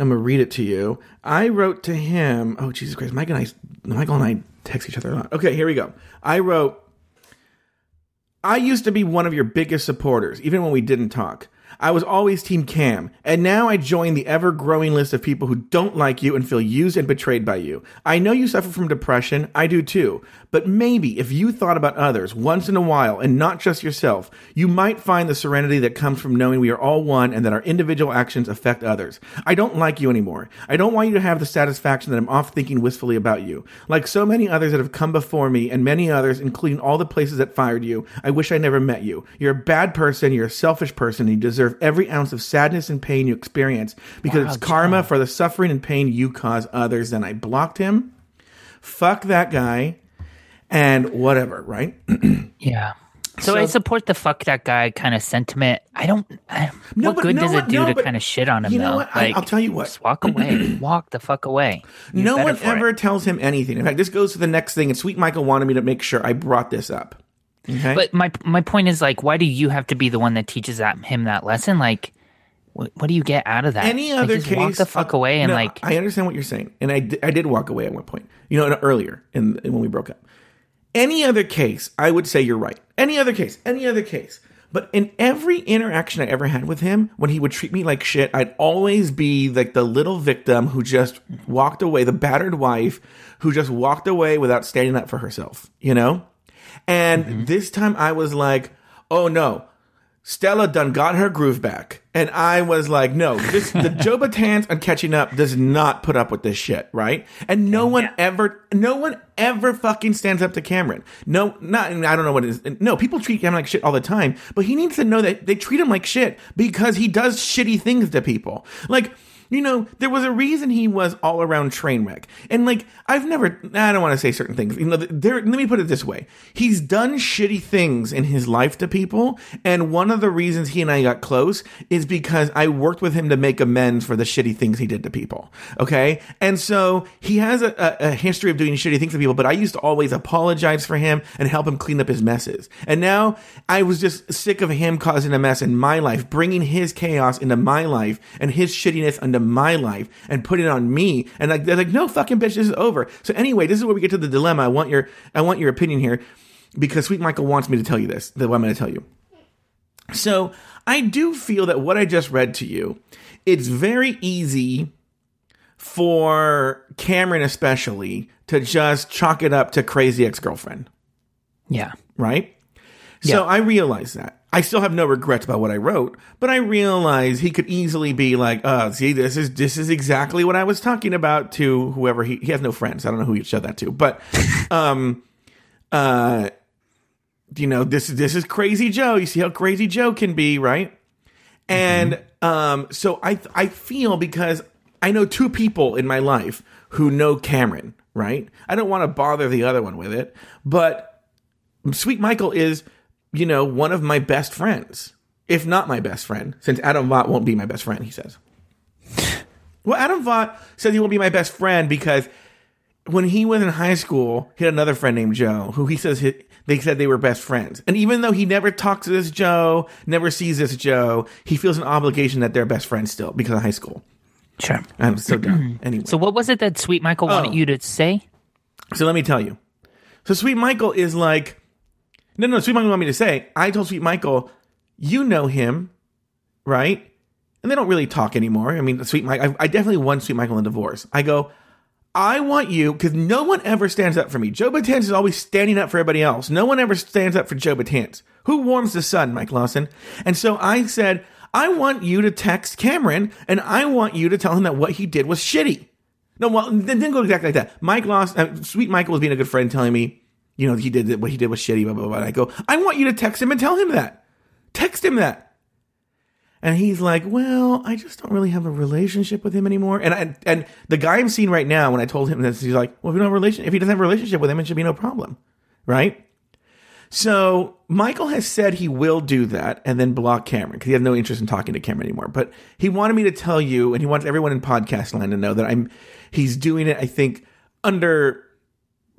I'm going to read it to you. I wrote to him. Oh, Jesus Christ. Michael and I, Michael and I text each other a lot. Okay, here we go. I wrote, I used to be one of your biggest supporters, even when we didn't talk. I was always Team Cam, and now I join the ever growing list of people who don't like you and feel used and betrayed by you. I know you suffer from depression, I do too, but maybe if you thought about others once in a while and not just yourself, you might find the serenity that comes from knowing we are all one and that our individual actions affect others. I don't like you anymore. I don't want you to have the satisfaction that I'm off thinking wistfully about you. Like so many others that have come before me and many others, including all the places that fired you, I wish I never met you. You're a bad person, you're a selfish person, and you deserve every ounce of sadness and pain you experience because Wow, it's karma for the suffering and pain you cause others. Then I blocked him. Fuck that guy. And whatever, right? Yeah. So, I support the fuck that guy kind of sentiment. I don't. I, No, what good no does one- it do no, to kind of shit on him? you know though? what? I- Like, I'll tell you what. Just walk away. walk the fuck away. You're no one ever it. tells him anything. In fact, this goes to the next thing, and Sweet Michael wanted me to make sure I brought this up. Okay. But my my point is like, why do you have to be the one that teaches that him that lesson? Like, what, what do you get out of that? any Like, other just case, walk the fuck uh, away and no, like, I understand what you're saying, and I, I did walk away at one point. You know, earlier in, in when we broke up. Any other case, I would say you're right. Any other case, any other case. But in every interaction I ever had with him, when he would treat me like shit, I'd always be like the little victim who just walked away, the battered wife who just walked away without standing up for herself, you know? And mm-hmm. this time I was like, oh no, Stella done got her groove back. And I was like, no, this the Joe Batans on catching up does not put up with this shit, right? And no one ever no one ever fucking stands up to Cameron. No, not I don't know what it is. No, people treat Cameron like shit all the time, but he needs to know that they treat him like shit because he does shitty things to people. Like you know, there was a reason he was all around train wreck. And like, I've never, I don't want to say certain things. You know, there, let me put it this way. He's done shitty things in his life to people. And one of the reasons he and I got close is because I worked with him to make amends for the shitty things he did to people. Okay. And so he has a, a, history of doing shitty things to people, but I used to always apologize for him and help him clean up his messes. And now I was just sick of him causing a mess in my life, bringing his chaos into my life and his shittiness my life and put it on me. And like, they're like, no fucking bitch, this is over. So anyway, this is where we get to the dilemma. I want your, I want your opinion here because Sweet Michael wants me to tell you this, that I'm going to tell you. So I do feel that what I just read to you, it's very easy for Cameron especially to just chalk it up to crazy ex-girlfriend yeah, right? So I realize that. I still have no regrets about what I wrote, but I realize he could easily be like, "Uh, see, this is this is exactly what I was talking about." To whoever he he has no friends. I don't know who he said that to, but um, uh, you know, this this is crazy Joe. You see how crazy Joe can be, right? And um, so I I feel because I know two people in my life who know Cameron, right? I don't want to bother the other one with it, but Sweet Michael is, you know, one of my best friends, if not my best friend, since Adam Vaught won't be my best friend, he says. Well, Adam Vaught says he won't be my best friend because when he was in high school, he had another friend named Joe who he says he, they said they were best friends. And even though he never talks to this Joe, never sees this Joe, he feels an obligation that they're best friends still because of high school. Sure. I'm so dumb. Anyway, So what was it that Sweet Michael wanted Oh. you to say? So let me tell you. So Sweet Michael is like, no, no, Sweet Michael want me to say, I told Sweet Michael, you know him, right? And they don't really talk anymore. I mean, Sweet Mike, I, I definitely won Sweet Michael in divorce. I go, I want you, because no one ever stands up for me. Joe Batanz is always standing up for everybody else. No one ever stands up for Joe Batanz. Who warms the sun, Mike Lawson? And so I said, I want you to text Cameron, and I want you to tell him that what he did was shitty. No, well, it didn't go exactly like that. Mike Lawson, Uh, Sweet Michael was being a good friend, telling me, you know, he did what he did was shitty. Blah blah blah. And I go, I want you to text him and tell him that. Text him that. And he's like, well, I just don't really have a relationship with him anymore. And I, and the guy I'm seeing right now, when I told him this, he's like, well, if you don't have a relation, if he doesn't have a relationship with him, it should be no problem, right? So Michael has said he will do that and then block Cameron because he has no interest in talking to Cameron anymore. But he wanted me to tell you, and he wants everyone in podcast land to know that I'm. He's doing it. I think under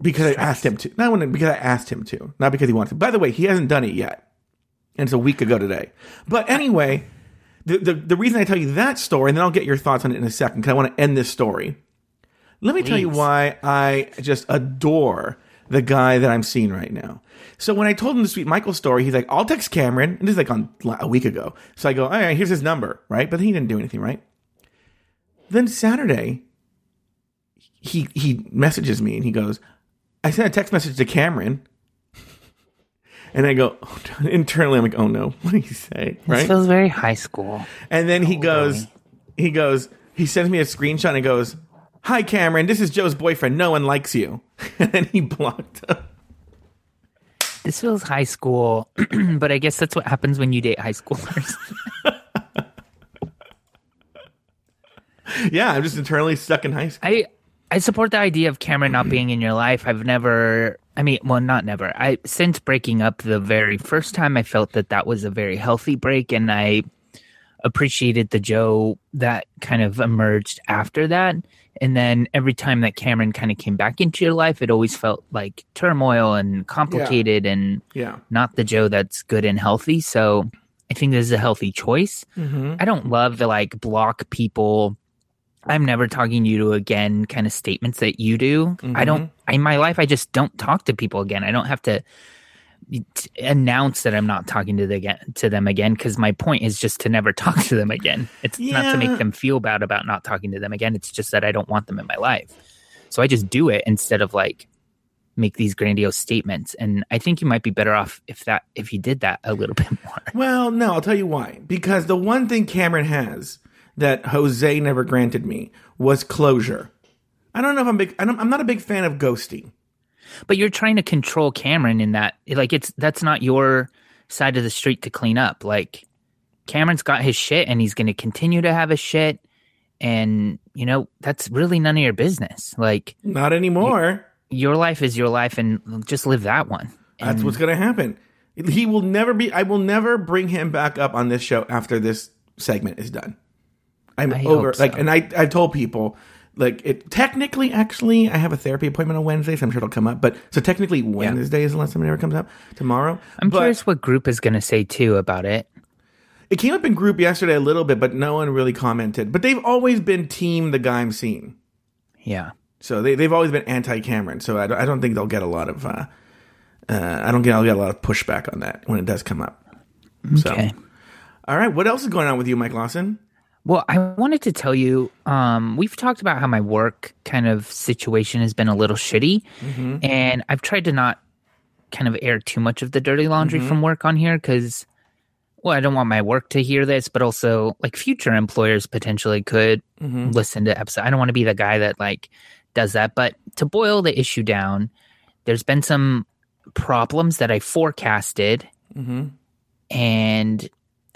because I asked him to. Not when, because I asked him to, not because he wants to. By the way, he hasn't done it yet, and it's a week ago today. But anyway, the the, the reason I tell you that story, and then I'll get your thoughts on it in a second because I want to end this story. Let me tell you why I just adore the guy that I'm seeing right now. So when I told him the Sweet Michael story, he's like, I'll text Cameron. And this is like on a week ago. So I go, all right, here's his number, right? But he didn't do anything, right? Then Saturday, he he messages me and he goes, I sent a text message to Cameron. And I go, internally, I'm like, oh no, what did he say? This Right? feels very high school. And then he goes, he goes, he sends me a screenshot and goes, Hi Cameron, this is Joe's boyfriend. No one likes you. And then he blocked him. This feels high school, but I guess that's what happens when you date high schoolers. Yeah, I'm just internally stuck in high school. I I support the idea of Cameron not being in your life. I've never, I mean, well, not never. I since breaking up the very first time, I felt that that was a very healthy break, and I appreciated the Joe that kind of emerged after that. And then every time that Cameron kind of came back into your life, it always felt like turmoil and complicated and Yeah. not the Joe that's good and healthy. So I think this is a healthy choice. Mm-hmm. I don't love to like block people. I'm never talking to you again kind of statements that you do. I don't, mm-hmm. in my life, I just don't talk to people again. I don't have to announce that I'm not talking to, the, again, to them again because my point is just to never talk to them again. It's not to make them feel bad about not talking to them again. It's just that I don't want them in my life. So I just do it instead of like make these grandiose statements. And I think you might be better off if that, if you did that a little bit more. Well, no, I'll tell you why. Because the one thing Cameron has that Jose never granted me was closure. I don't know if I'm big. I don't, I'm not a big fan of ghosting. But you're trying to control Cameron in that like it's that's not your side of the street to clean up. Like Cameron's got his shit and he's going to continue to have his shit and you know that's really none of your business. Like Not anymore. your life is your life and just live that one. That's what's going to happen. He will never be. I will never bring him back up on this show after this segment is done. I'm I over. so. Like, and I I've told people like it. Technically, actually, I have a therapy appointment on Wednesday, so I'm sure it'll come up. But so technically, Wednesday is the last time it ever comes up. Tomorrow, I'm but curious what group is going to say too about it. it came up in group yesterday a little bit, but no one really commented. But they've always been team the guy I'm seeing. Yeah. So they they've always been anti Cameron. So I don't, I don't think they'll get a lot of. Uh, uh, I don't get I'll get a lot of pushback on that when it does come up. So. Okay. All right, what else is going on with you, Mike Lawson? Well, I wanted to tell you, um, we've talked about how my work kind of situation has been a little shitty, mm-hmm. and I've tried to not kind of air too much of the dirty laundry from mm-hmm. work on here because, well, I don't want my work to hear this, but also like future employers potentially could mm-hmm. listen to episode. I don't want to be the guy that like does that, but to boil the issue down, there's been some problems that I forecasted and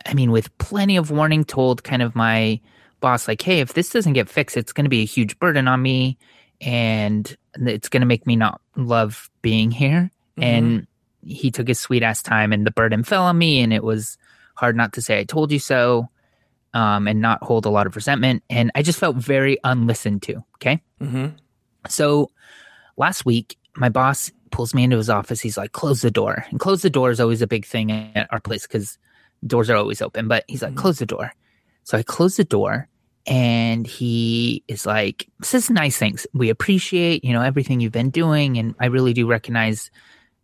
I mean, with plenty of warning, told kind of my boss, like, hey, if this doesn't get fixed, it's going to be a huge burden on me and it's going to make me not love being here. And he took his sweet ass time and the burden fell on me. And it was hard not to say, I told you so, um, and not hold a lot of resentment. And I just felt very unlistened to. Okay. Mm-hmm. So last week, my boss pulls me into his office. He's like, close the door. And close the door is always a big thing at our place because doors are always open. But he's like, mm-hmm. close the door. So I close the door and he is like, says nice things. We appreciate, you know, everything you've been doing. And I really do recognize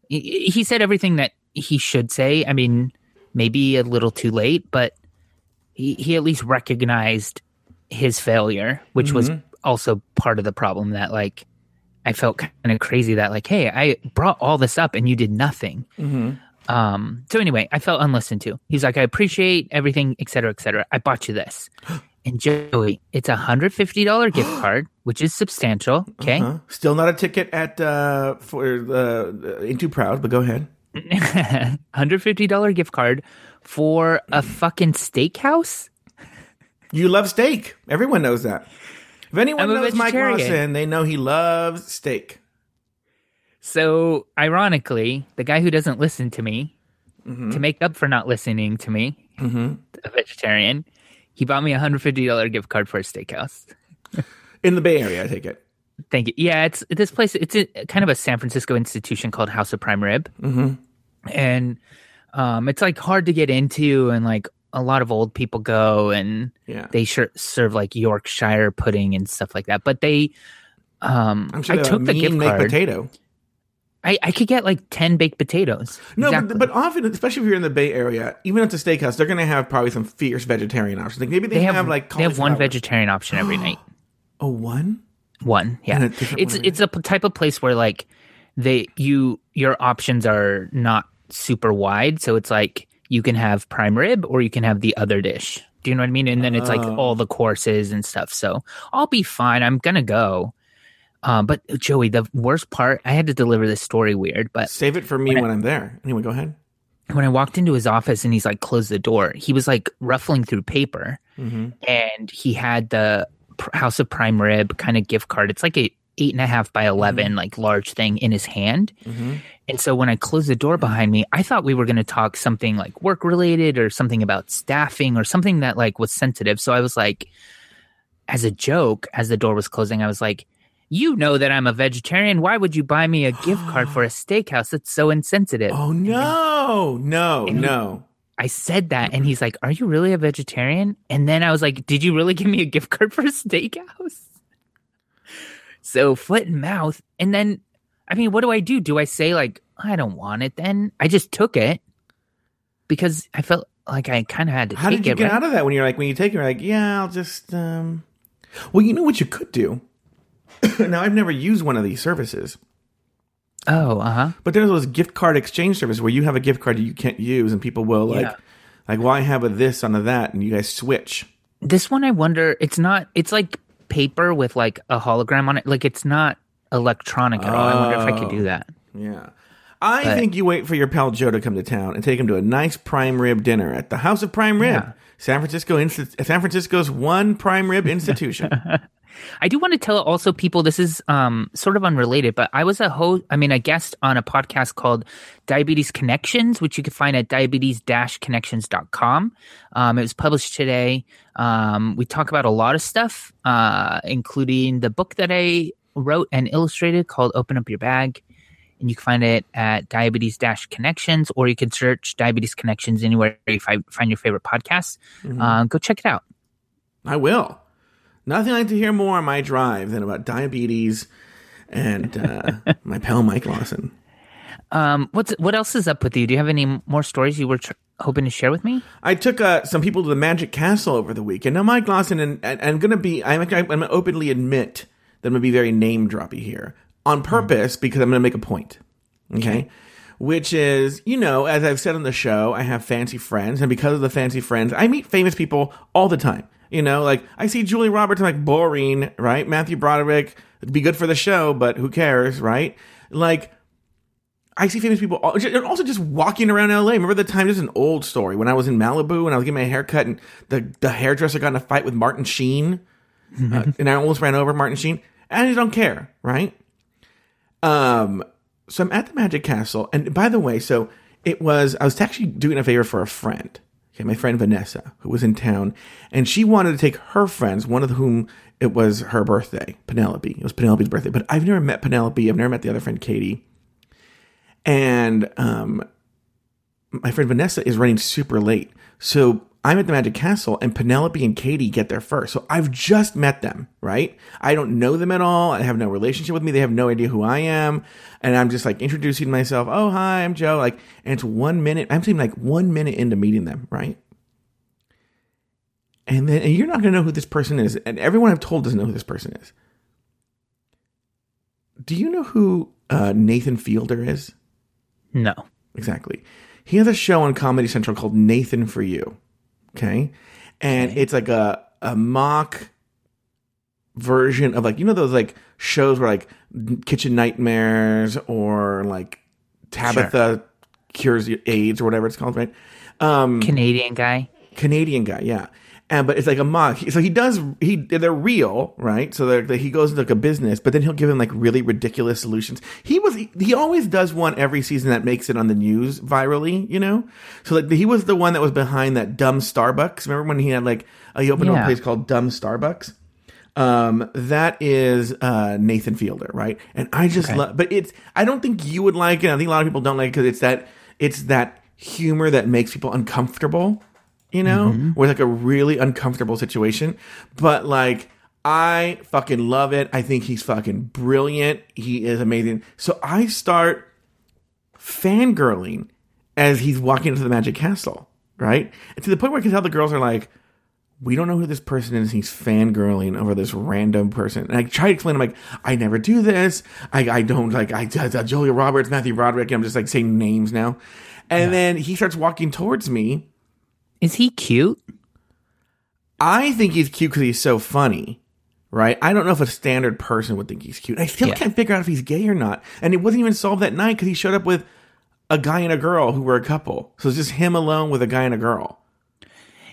he he said everything that he should say. I mean, maybe a little too late, but he, he at least recognized his failure, which was mm-hmm. also part of the problem that like I felt kind of crazy that like, hey, I brought all this up and you did nothing. Mm-hmm. Um, so anyway, I felt unlistened to. He's like, I appreciate everything, et cetera, et cetera. I bought you this. And Joey, it's a hundred fifty dollar gift card, which is substantial. Okay. Huh? Still not a ticket at uh, for uh, Ain't Too Proud, but go ahead. hundred fifty dollar gift card for a fucking steakhouse. You love steak. Everyone knows that. If anyone knows Mike. Lawson, they know he loves steak. So, ironically, the guy who doesn't listen to me, to make up for not listening to me, a vegetarian, he bought me a hundred fifty dollar gift card for a steakhouse. In the Bay Area, I take it. Thank you. Yeah, it's this place. It's a, kind of a San Francisco institution called House of Prime Rib, mm-hmm. and um, it's like hard to get into, and like a lot of old people go, and Yeah. they sure serve like Yorkshire pudding and stuff like that. But they, um, I'm sure I took the gift card. potato. I, I could get like ten baked potatoes. No, Exactly. but, but often, especially if you're in the Bay Area, even at the steakhouse, they're going to have probably some fierce vegetarian options. Like maybe they, they have, have, like they have one vegetarian option every night. Oh, one? One, yeah. It's one it's a p- type of place where like they you your options are not super wide, so it's like you can have prime rib or you can have the other dish. Do you know what I mean? And then it's like Oh. all the courses and stuff. So I'll be fine. I'm gonna go. Um, but Joey, the worst part, I had to deliver this story weird, but Save it for me when I'm there. Anyway, go ahead. when I walked into his office and he's like, close the door, he was like ruffling through paper Mm-hmm. and he had the House of Prime Rib kind of gift card. It's like a eight and a half by 11, like large thing in his hand. Mm-hmm. And so when I closed the door behind me, I thought we were going to talk something like work related or something about staffing or something that like was sensitive. So I was like, as a joke, as the door was closing, I was like, you know that I'm a vegetarian. Why would you buy me a gift card for a steakhouse? That's so insensitive. Oh, no. No, no. I said that, and he's like, "Are you really a vegetarian?" And then I was like, "Did you really give me a gift card for a steakhouse?" So foot and mouth, and then, I mean, what do I do? Do I say like, "I don't want it"? Then I just took it because I felt like I kind of had to How take did you it. get right? out of that when you're like, when you take it, you're like, yeah, I'll just, um, well, you know what you could do? now, I've never used one of these services, oh, uh huh. but there's those gift card exchange service where you have a gift card you can't use and people will like, Yeah. like, well, I have a this on a that, and you guys switch. This one, I wonder. It's not. It's like paper with like a hologram on it. Like it's not electronic at all. I wonder if I could do that. Yeah. I But- think you wait for your pal Joe to come to town and take him to a nice prime rib dinner at the House of Prime Rib, Yeah. San Francisco, Insti- San Francisco's one prime rib institution. I do want to tell also people this is um, sort of unrelated, but I was a host, I mean, a guest on a podcast called Diabetes Connections, which you can find at diabetes-connections.com. Um, it was published today. Um, we talk about a lot of stuff, uh, including the book that I wrote and illustrated called Open Up Your Bag. And you can find it at diabetes connections, or you can search diabetes connections anywhere you find, find your favorite podcasts. Uh, go check it out. I will. Nothing I like to hear more on my drive than about diabetes and uh, my pal Mike Lawson. Um, what's what else is up with you? Do you have any more stories you were tr- hoping to share with me? I took uh, some people to the Magic Castle over the weekend. Now, Mike Lawson, and, and I'm going to be, I'm, I'm going to openly admit that I'm going to be very name droppy here on purpose because I'm going to make a point. Okay? Which is, you know, as I've said on the show, I have fancy friends, and because of the fancy friends, I meet famous people all the time. You know, like I see Julie Roberts, I'm like boring, right? Matthew Broderick, it'd be good for the show, but who cares, right? Like, I see famous people and also just walking around LA. Remember the time? This is an old story. When I was in Malibu and I was getting my hair cut, and the, the hairdresser got in a fight with Martin Sheen, uh, and I almost ran over Martin Sheen. And I just don't care, right? Um, so I'm at the Magic Castle, and by the way, so it was I was actually doing a favor for a friend. Okay, my friend Vanessa, who was in town, and she wanted to take her friends, one of whom it was her birthday, Penelope. It was Penelope's birthday, but I've never met Penelope. I've never met the other friend, Katie. And um, my friend Vanessa is running super late. So I'm at the Magic Castle and Penelope and Katie get there first. So I've just met them, right? I don't know them at all. I have no relationship with me. They have no idea who I am. And I'm just like introducing myself. Oh, hi, I'm Joe. Like, and it's one minute. I'm saying like one minute into meeting them, right? And then and you're not going to know who this person is. And everyone I've told doesn't know who this person is. Do you know who uh, Nathan Fielder is? No. Exactly. He has a show on Comedy Central called Nathan for You. Okay. And Okay. it's like a, a mock version of like, you know, those like shows where like Kitchen Nightmares or like Tabitha cures AIDS or whatever it's called, right? Um, Canadian guy. Canadian guy, yeah. And but it's like a mock. So he does he they're real, right? So they're, he goes into like a business, but then he'll give him like really ridiculous solutions. He was he always does one every season that makes it on the news virally, you know. So like he was the one that was behind that dumb Starbucks. Remember when he had like uh, he opened Yeah. a place called Dumb Starbucks? Um, that is uh Nathan Fielder, right? And I just Okay. love, but it's I don't think you would like it. I think a lot of people don't like it because it's that it's that humor that makes people uncomfortable you know, Mm-hmm. with like a really uncomfortable situation. But like, I fucking love it. I think he's fucking brilliant. He is amazing. So I start fangirling as he's walking into the Magic Castle, right? And to the point where I can tell the girls are like, we don't know who this person is. He's fangirling over this random person. And I try to explain, I'm like, I never do this. I, I don't like, I, I, Julia Roberts, Matthew Broderick. I'm just like saying names now. And then he starts walking towards me. Is he cute? I think he's cute because he's so funny, right? I don't know if a standard person would think he's cute. I still Yeah. can't figure out if he's gay or not. And it wasn't even solved that night because he showed up with a guy and a girl who were a couple. So it's just him alone with a guy and a girl.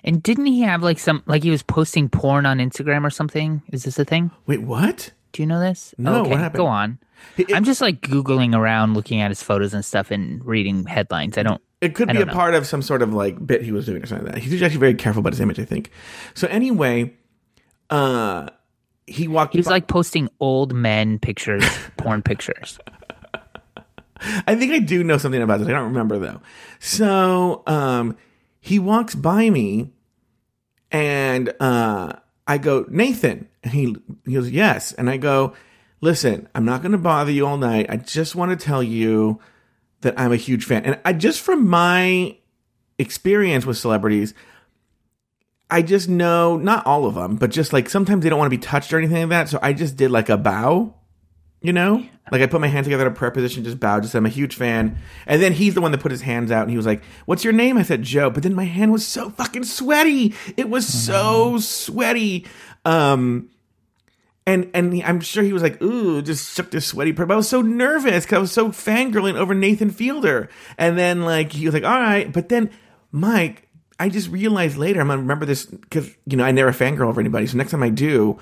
And didn't he have like some like he was posting porn on Instagram or something? Is this a thing? Wait, what? Do you know this? No, Okay, what happened? Go on. It- I'm just like googling around, looking at his photos and stuff, and reading headlines. I don't. It could be a know. part of some sort of like bit he was doing or something like that. He's actually very careful about his image, I think. So anyway, uh, he walked. He's by- like posting old men pictures, porn pictures. I think I do know something about this. I don't remember though. So um, he walks by me, and uh, I go, Nathan, and he he goes, yes, and I go, listen, I'm not going to bother you all night. I just want to tell you that I'm a huge fan, and I just from my experience with celebrities. I just know not all of them, but just like sometimes they don't want to be touched or anything like that. So I just did like a bow, you know, like I put my hand together in a prayer position, just bowed, just said, I'm a huge fan. And then he's the one that put his hands out and he was like, What's your name? I said, Joe. But then my hand was so fucking sweaty. It was so sweaty. Um, and and he- I'm sure he was like, ooh, just shook this sweaty. But I was so nervous because I was so fangirling over Nathan Fielder. And then like he was like, all right. But then Mike, I just realized later, I'm gonna remember this because you know I never fangirl over anybody. So next time I do,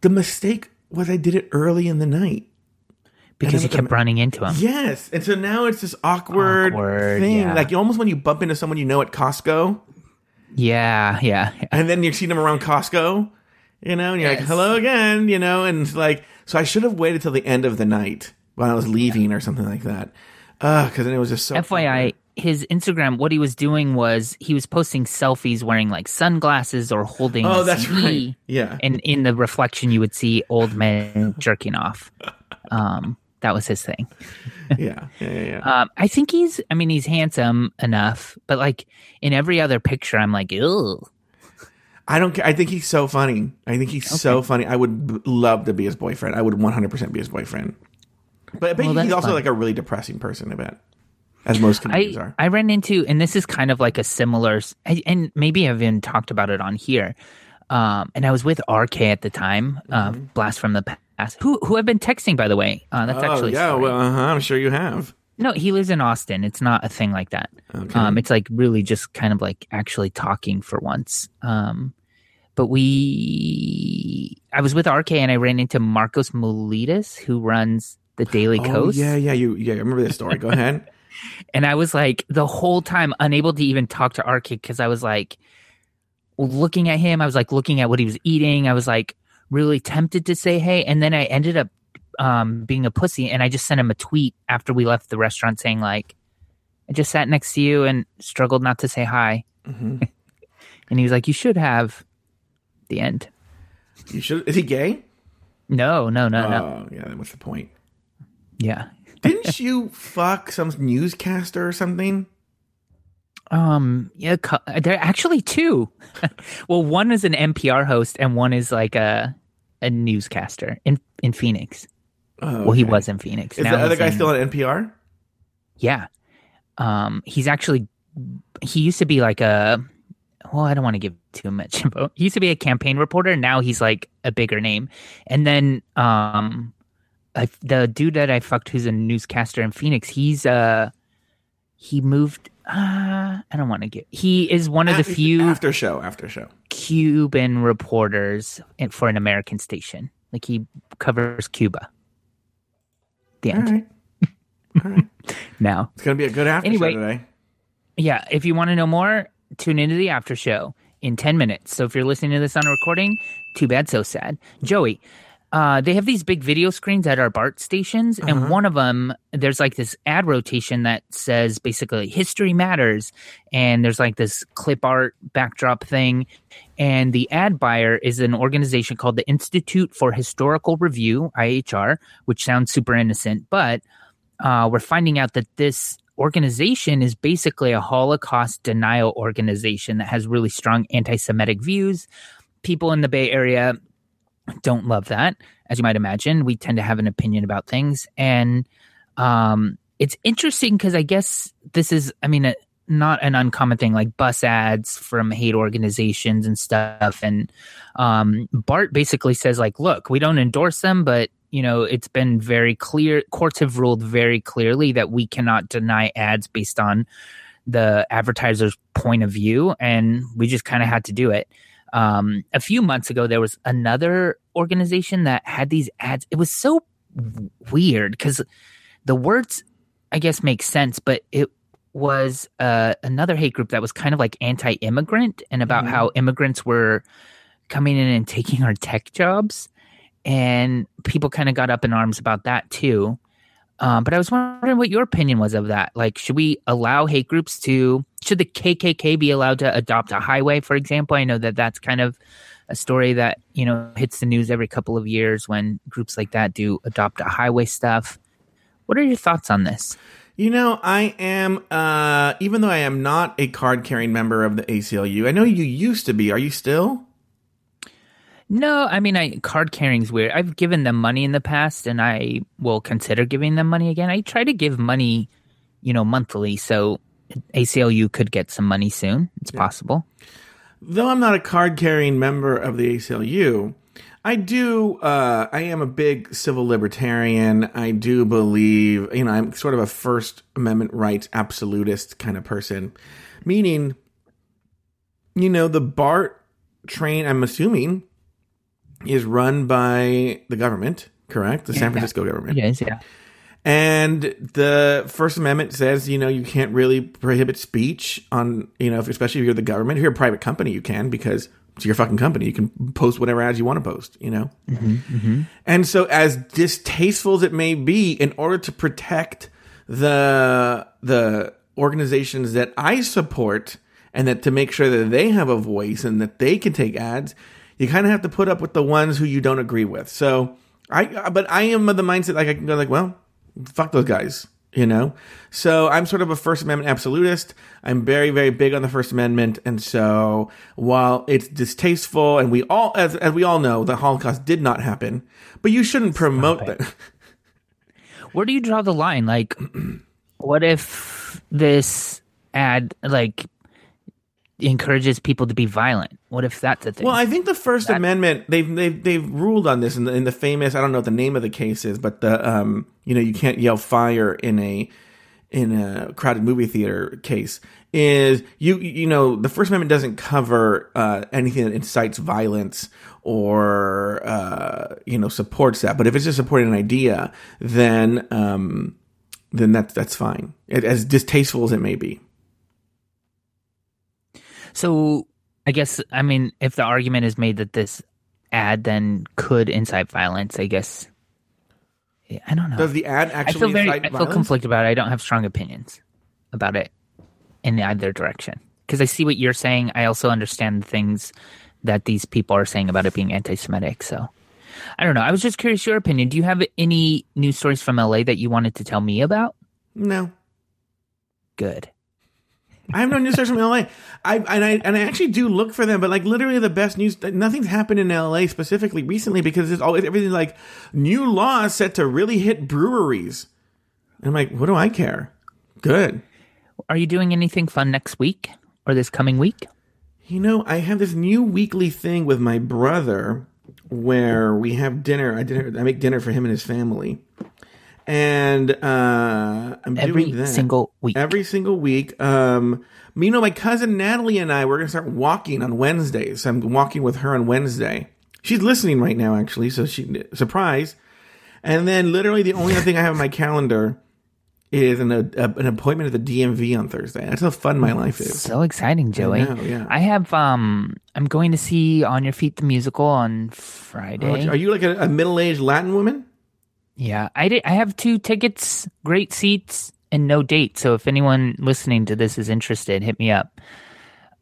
the mistake was I did it early in the night. Because you with the- kept running into him. Yes, and so now it's this awkward, Awkward, thing, yeah. like almost when you bump into someone you know at Costco, Yeah, yeah. and then you see them around Costco, you know, and you're like, "Hello again," you know, and like, so I should have waited till the end of the night when I was leaving or something like that, because then it was just so. FYI, his Instagram, what he was doing was he was posting selfies wearing like sunglasses or holding. Oh, a that's CD, right. Yeah. And in the reflection, you would see old men jerking off. Um, that was his thing. yeah, yeah, yeah, yeah. Um, I think he's. I mean, he's handsome enough, but like in every other picture, I'm like, ew. I don't care. I think he's so funny. I think he's so funny. I would b- love to be his boyfriend. I would 100% be his boyfriend. But I bet Well, he's also fun. like a really depressing person, I bet. As most comedians I are. I ran into, and this is kind of like a similar, and maybe I've even talked about it on here. Um, and I was with RK at the time, uh, Mm-hmm. blast from the past, who who I've been texting by the way. Uh, that's oh, actually yeah. Well, uh-huh, I'm sure you have. No, he lives in Austin. It's not a thing like that. Um, it's like really just kind of like actually talking for once. Um, but we, I was with RK and I ran into Markos Moulitsas, who runs the Daily Oh, Kos. yeah, yeah. You, yeah. I remember this story. Go ahead. and I was like the whole time unable to even talk to RK because I was like looking at him. I was like looking at what he was eating. I was like really tempted to say hey, and then I ended up um, being a pussy, and I just sent him a tweet after we left the restaurant saying like, "I just sat next to you and struggled not to say hi," Mm-hmm. and he was like, "You should have." The end. You should. Is he gay? No, no, no, no. Oh, yeah. Then what's the point? Yeah. Didn't you fuck some newscaster or something? Um. Yeah. There are actually two. well, one is an NPR host, and one is like a a newscaster in in Phoenix. Oh, Well, he was in Phoenix. Is Now the other guy in- still on NPR? Yeah. Um. He's actually. He used to be like a. Well, I don't want to give too much info. He used to be a campaign reporter. Now he's like a bigger name. And then, um, I, the dude that I fucked, who's a newscaster in Phoenix, he's uh, he moved. Uh, I don't want to get. He is one of the few after show. After show. Cuban reporters for an American station. Like he covers Cuba. The end. right. All right. Now, It's gonna be a good after Anyway. show today. yeah, if you want to know more, tune into the after show in 10 minutes. So if you're listening to this on a recording, too bad, so sad. Joey, uh, they have these big video screens at our BART stations, and one of them, there's like this ad rotation that says basically history matters, and there's like this clip art backdrop thing. And the ad buyer is an organization called the Institute for Historical Review, IHR, which sounds super innocent, but uh, we're finding out that this organization is basically a Holocaust denial organization that has really strong anti Semitic views. People in the Bay Area don't love that, as you might imagine. We tend to have an opinion about things. And um, it's interesting because I guess this is, I mean, a, not an uncommon thing like bus ads from hate organizations and stuff. And um, BART basically says, like, look, we don't endorse them, but you know, it's been very clear. Courts have ruled very clearly that we cannot deny ads based on the advertiser's point of view, and we just kind of had to do it. Um, a few months ago, there was another organization that had these ads. It was so weird because the words, I guess, make sense, but it was uh, another hate group that was kind of like anti-immigrant and about Mhm. how immigrants were coming in and taking our tech jobs and people kind of got up in arms about that too. Um, but I was wondering what your opinion was of that. Like, should we allow hate groups to? Should the KKK be allowed to adopt a highway, for example? I know that that's kind of a story that you know hits the news every couple of years when groups like that do adopt a highway stuff. What are your thoughts on this? You know, I am, uh, even though I am not a card carrying member of the ACLU, I know you used to be. Are you still? No, I mean, I card carrying's weird. I've given them money in the past, and I will consider giving them money again. I try to give money, you know, monthly, so ACLU could get some money soon. It's possible. Though I'm not a card carrying member of the ACLU, I do, uh, I am a big civil libertarian. I do believe, you know, I'm sort of a First Amendment rights absolutist kind of person, meaning, you know, the BART train, I'm assuming, is run by the government, correct? The San Francisco government. It is, yeah. And the First Amendment says, you know, you can't really prohibit speech on, you know, if, especially if you're the government. If you're a private company, you can because it's your fucking company. You can post whatever ads you want to post, you know? Mm-hmm, mm-hmm. And so, as distasteful as it may be, in order to protect the, the organizations that I support and that to make sure that they have a voice and that they can take ads, you kind of have to put up with the ones who you don't agree with. So, I, but I am of the mindset like I can go like, well, fuck those guys, you know? So I'm sort of a First Amendment absolutist. I'm very, very big on the First Amendment. And so while it's distasteful and we all, as, as we all know, the Holocaust did not happen, but you shouldn't promote that. Where do you draw the line? Like, what if this ad, like, encourages people to be violent? What if that's a thing? Well, I think the First That- Amendment they've they've they've ruled on this in the in the famous I don't know what the name of the case is, but the um you know you can't yell fire in a in a crowded movie theater case is you you know the First Amendment doesn't cover uh, anything that incites violence or uh, you know supports that, but if it's just supporting an idea, then um, then that's that's fine. It, as distasteful as it may be. So I guess I mean if the argument is made that this ad then could incite violence, I guess I don't know. Does the ad I actually feel very I feel violence? conflicted about it. I don't have strong opinions about it in either direction because I see what you're saying. I also understand the things that these people are saying about it being anti-Semitic. So I don't know. I was just curious your opinion. Do you have any news stories from LA that you wanted to tell me about? No. Good. I have no news stories from LA. I and I and I actually do look for them, but like literally the best news. Nothing's happened in LA specifically recently because it's always everything like new laws set to really hit breweries. And I'm like, what do I care? Good. Are you doing anything fun next week or this coming week? You know, I have this new weekly thing with my brother where we have dinner. I dinner. I make dinner for him and his family, and uh, I'm Every doing that single week. every single week. Um, you know, my cousin Natalie and I we're gonna start walking on Wednesdays. I'm walking with her on Wednesday. She's listening right now, actually. So she surprise. And then, literally, the only other thing I have on my calendar is an a, an appointment at the DMV on Thursday. That's how fun my life is. So exciting, Joey. know, yeah. I have um I'm going to see On Your Feet the musical on Friday. Are you like a, a middle aged Latin woman? Yeah, I did. I have two tickets, great seats, and no date. So if anyone listening to this is interested, hit me up.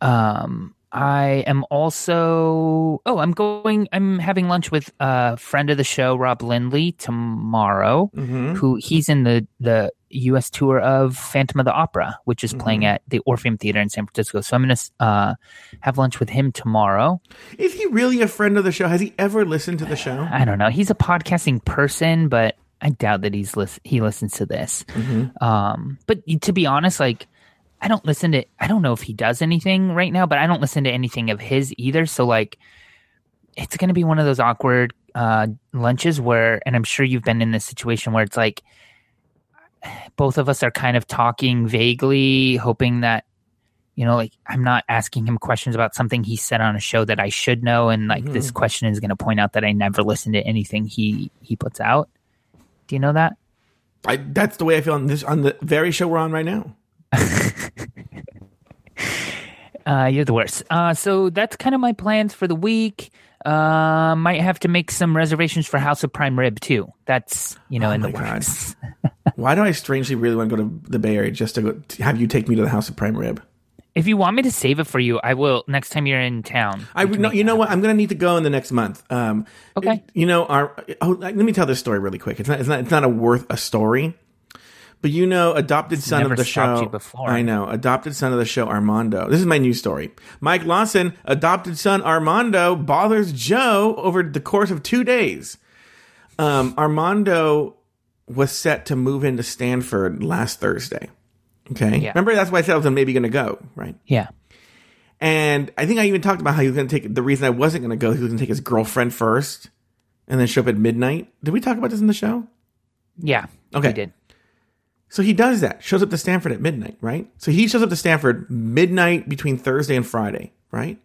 Um, I am also. Oh, I'm going. I'm having lunch with a friend of the show, Rob Lindley, tomorrow. Who he's in the the U.S. tour of Phantom of the Opera, which is playing at the Orpheum Theater in San Francisco. So I'm going to uh, have lunch with him tomorrow. Is he really a friend of the show? Has he ever listened to the show? I don't know. He's a podcasting person, but I doubt that he's lis- he listens to this. Um, but to be honest, like I don't listen to. I don't know if he does anything right now, but I don't listen to anything of his either. So like, it's going to be one of those awkward uh, lunches where, and I'm sure you've been in this situation where it's like both of us are kind of talking vaguely, hoping that you know, like I'm not asking him questions about something he said on a show that I should know, and like this question is going to point out that I never listened to anything he he puts out. Do you know that? I, that's the way I feel on this on the very show we're on right now. Uh, you're the worst. Uh, so that's kind of my plans for the week. Uh, might have to make some reservations for House of Prime Rib too. That's you know in the Oh works. Why do I strangely really want to go to the Bay Area just to, go, to have you take me to the House of Prime Rib? If you want me to save it for you, I will next time you're in town. I no, you know what? I'm gonna need to go in the next month. Um, Okay. You know, our oh, let me tell this story really quick. It's not. It's not. It's not a worth a story. But you know, adopted son never of the show. you before. I know, adopted son of the show, Armando. This is my new story. Mike Lawson, adopted son Armando, bothers Joe over the course of two days. Um, Armando was set to move into Stanford last Thursday. Okay, Yeah. remember that's why I said I was maybe going to go, right? Yeah. And I think I even talked about how he was going to take the reason I wasn't going to go. He was going to take his girlfriend first, and then show up at midnight. Did we talk about this in the show? Yeah. Okay. We did. So he does that. Shows up to Stanford at midnight, right? So he shows up to Stanford midnight between Thursday and Friday, right?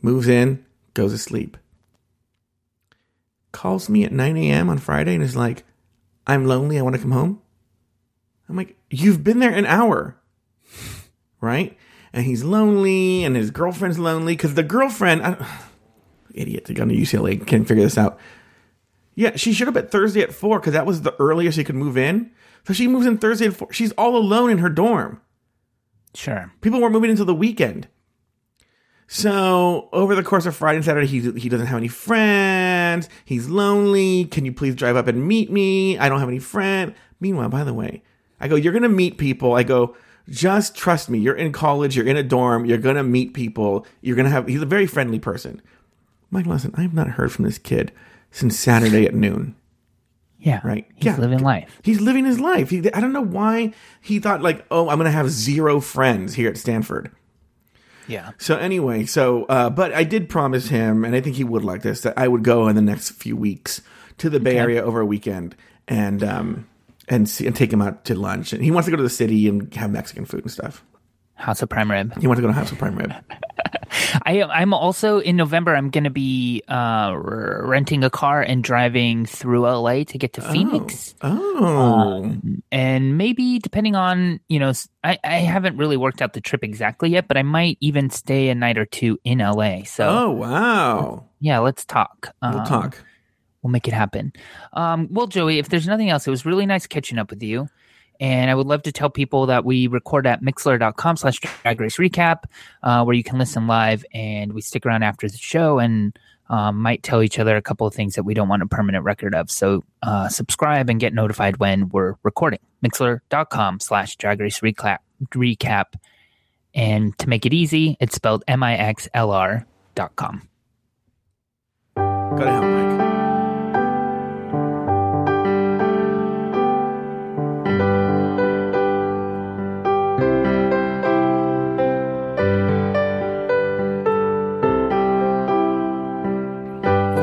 Moves in, goes to sleep. Calls me at 9 a.m. on Friday and is like, I'm lonely. I want to come home. I'm like, You've been there an hour, right? And he's lonely and his girlfriend's lonely because the girlfriend, I, idiot, go to UCLA, can't figure this out. Yeah, she showed up at Thursday at four because that was the earliest she could move in. So she moves in Thursday at four. She's all alone in her dorm. Sure. People weren't moving until the weekend. So over the course of Friday and Saturday, he he doesn't have any friends. He's lonely. Can you please drive up and meet me? I don't have any friend. Meanwhile, by the way, I go, you're gonna meet people. I go, just trust me. You're in college. You're in a dorm. You're gonna meet people. You're gonna have. He's a very friendly person. Mike, listen, I have not heard from this kid since Saturday at noon. Yeah. Right. He's Yeah. living life. He's living his life. He, I don't know why he thought like, oh, I'm going to have zero friends here at Stanford. Yeah. So anyway, so uh, but I did promise him, and I think he would like this, that I would go in the next few weeks to the Bay Area over a weekend and um and see, and take him out to lunch. And he wants to go to the city and have Mexican food and stuff. House of Prime Rib. You want to go to House of Prime Rib. I I'm also in November. I'm going to be uh, renting a car and driving through LA to get to Phoenix. Oh. Um, and maybe depending on you know, I I haven't really worked out the trip exactly yet, but I might even stay a night or two in LA. So oh, wow. yeah, let's talk. We'll Um, talk. We'll make it happen. Um, well, Joey, if there's nothing else, it was really nice catching up with you. And I would love to tell people that we record at mixlr.com slash drag race recap, uh, where you can listen live and we stick around after the show and um, might tell each other a couple of things that we don't want a permanent record of. So uh, subscribe and get notified when we're recording. Mixlr.com slash drag race recap. recap. And to make it easy, it's spelled M I X L R dot com. Go to hell, Mike.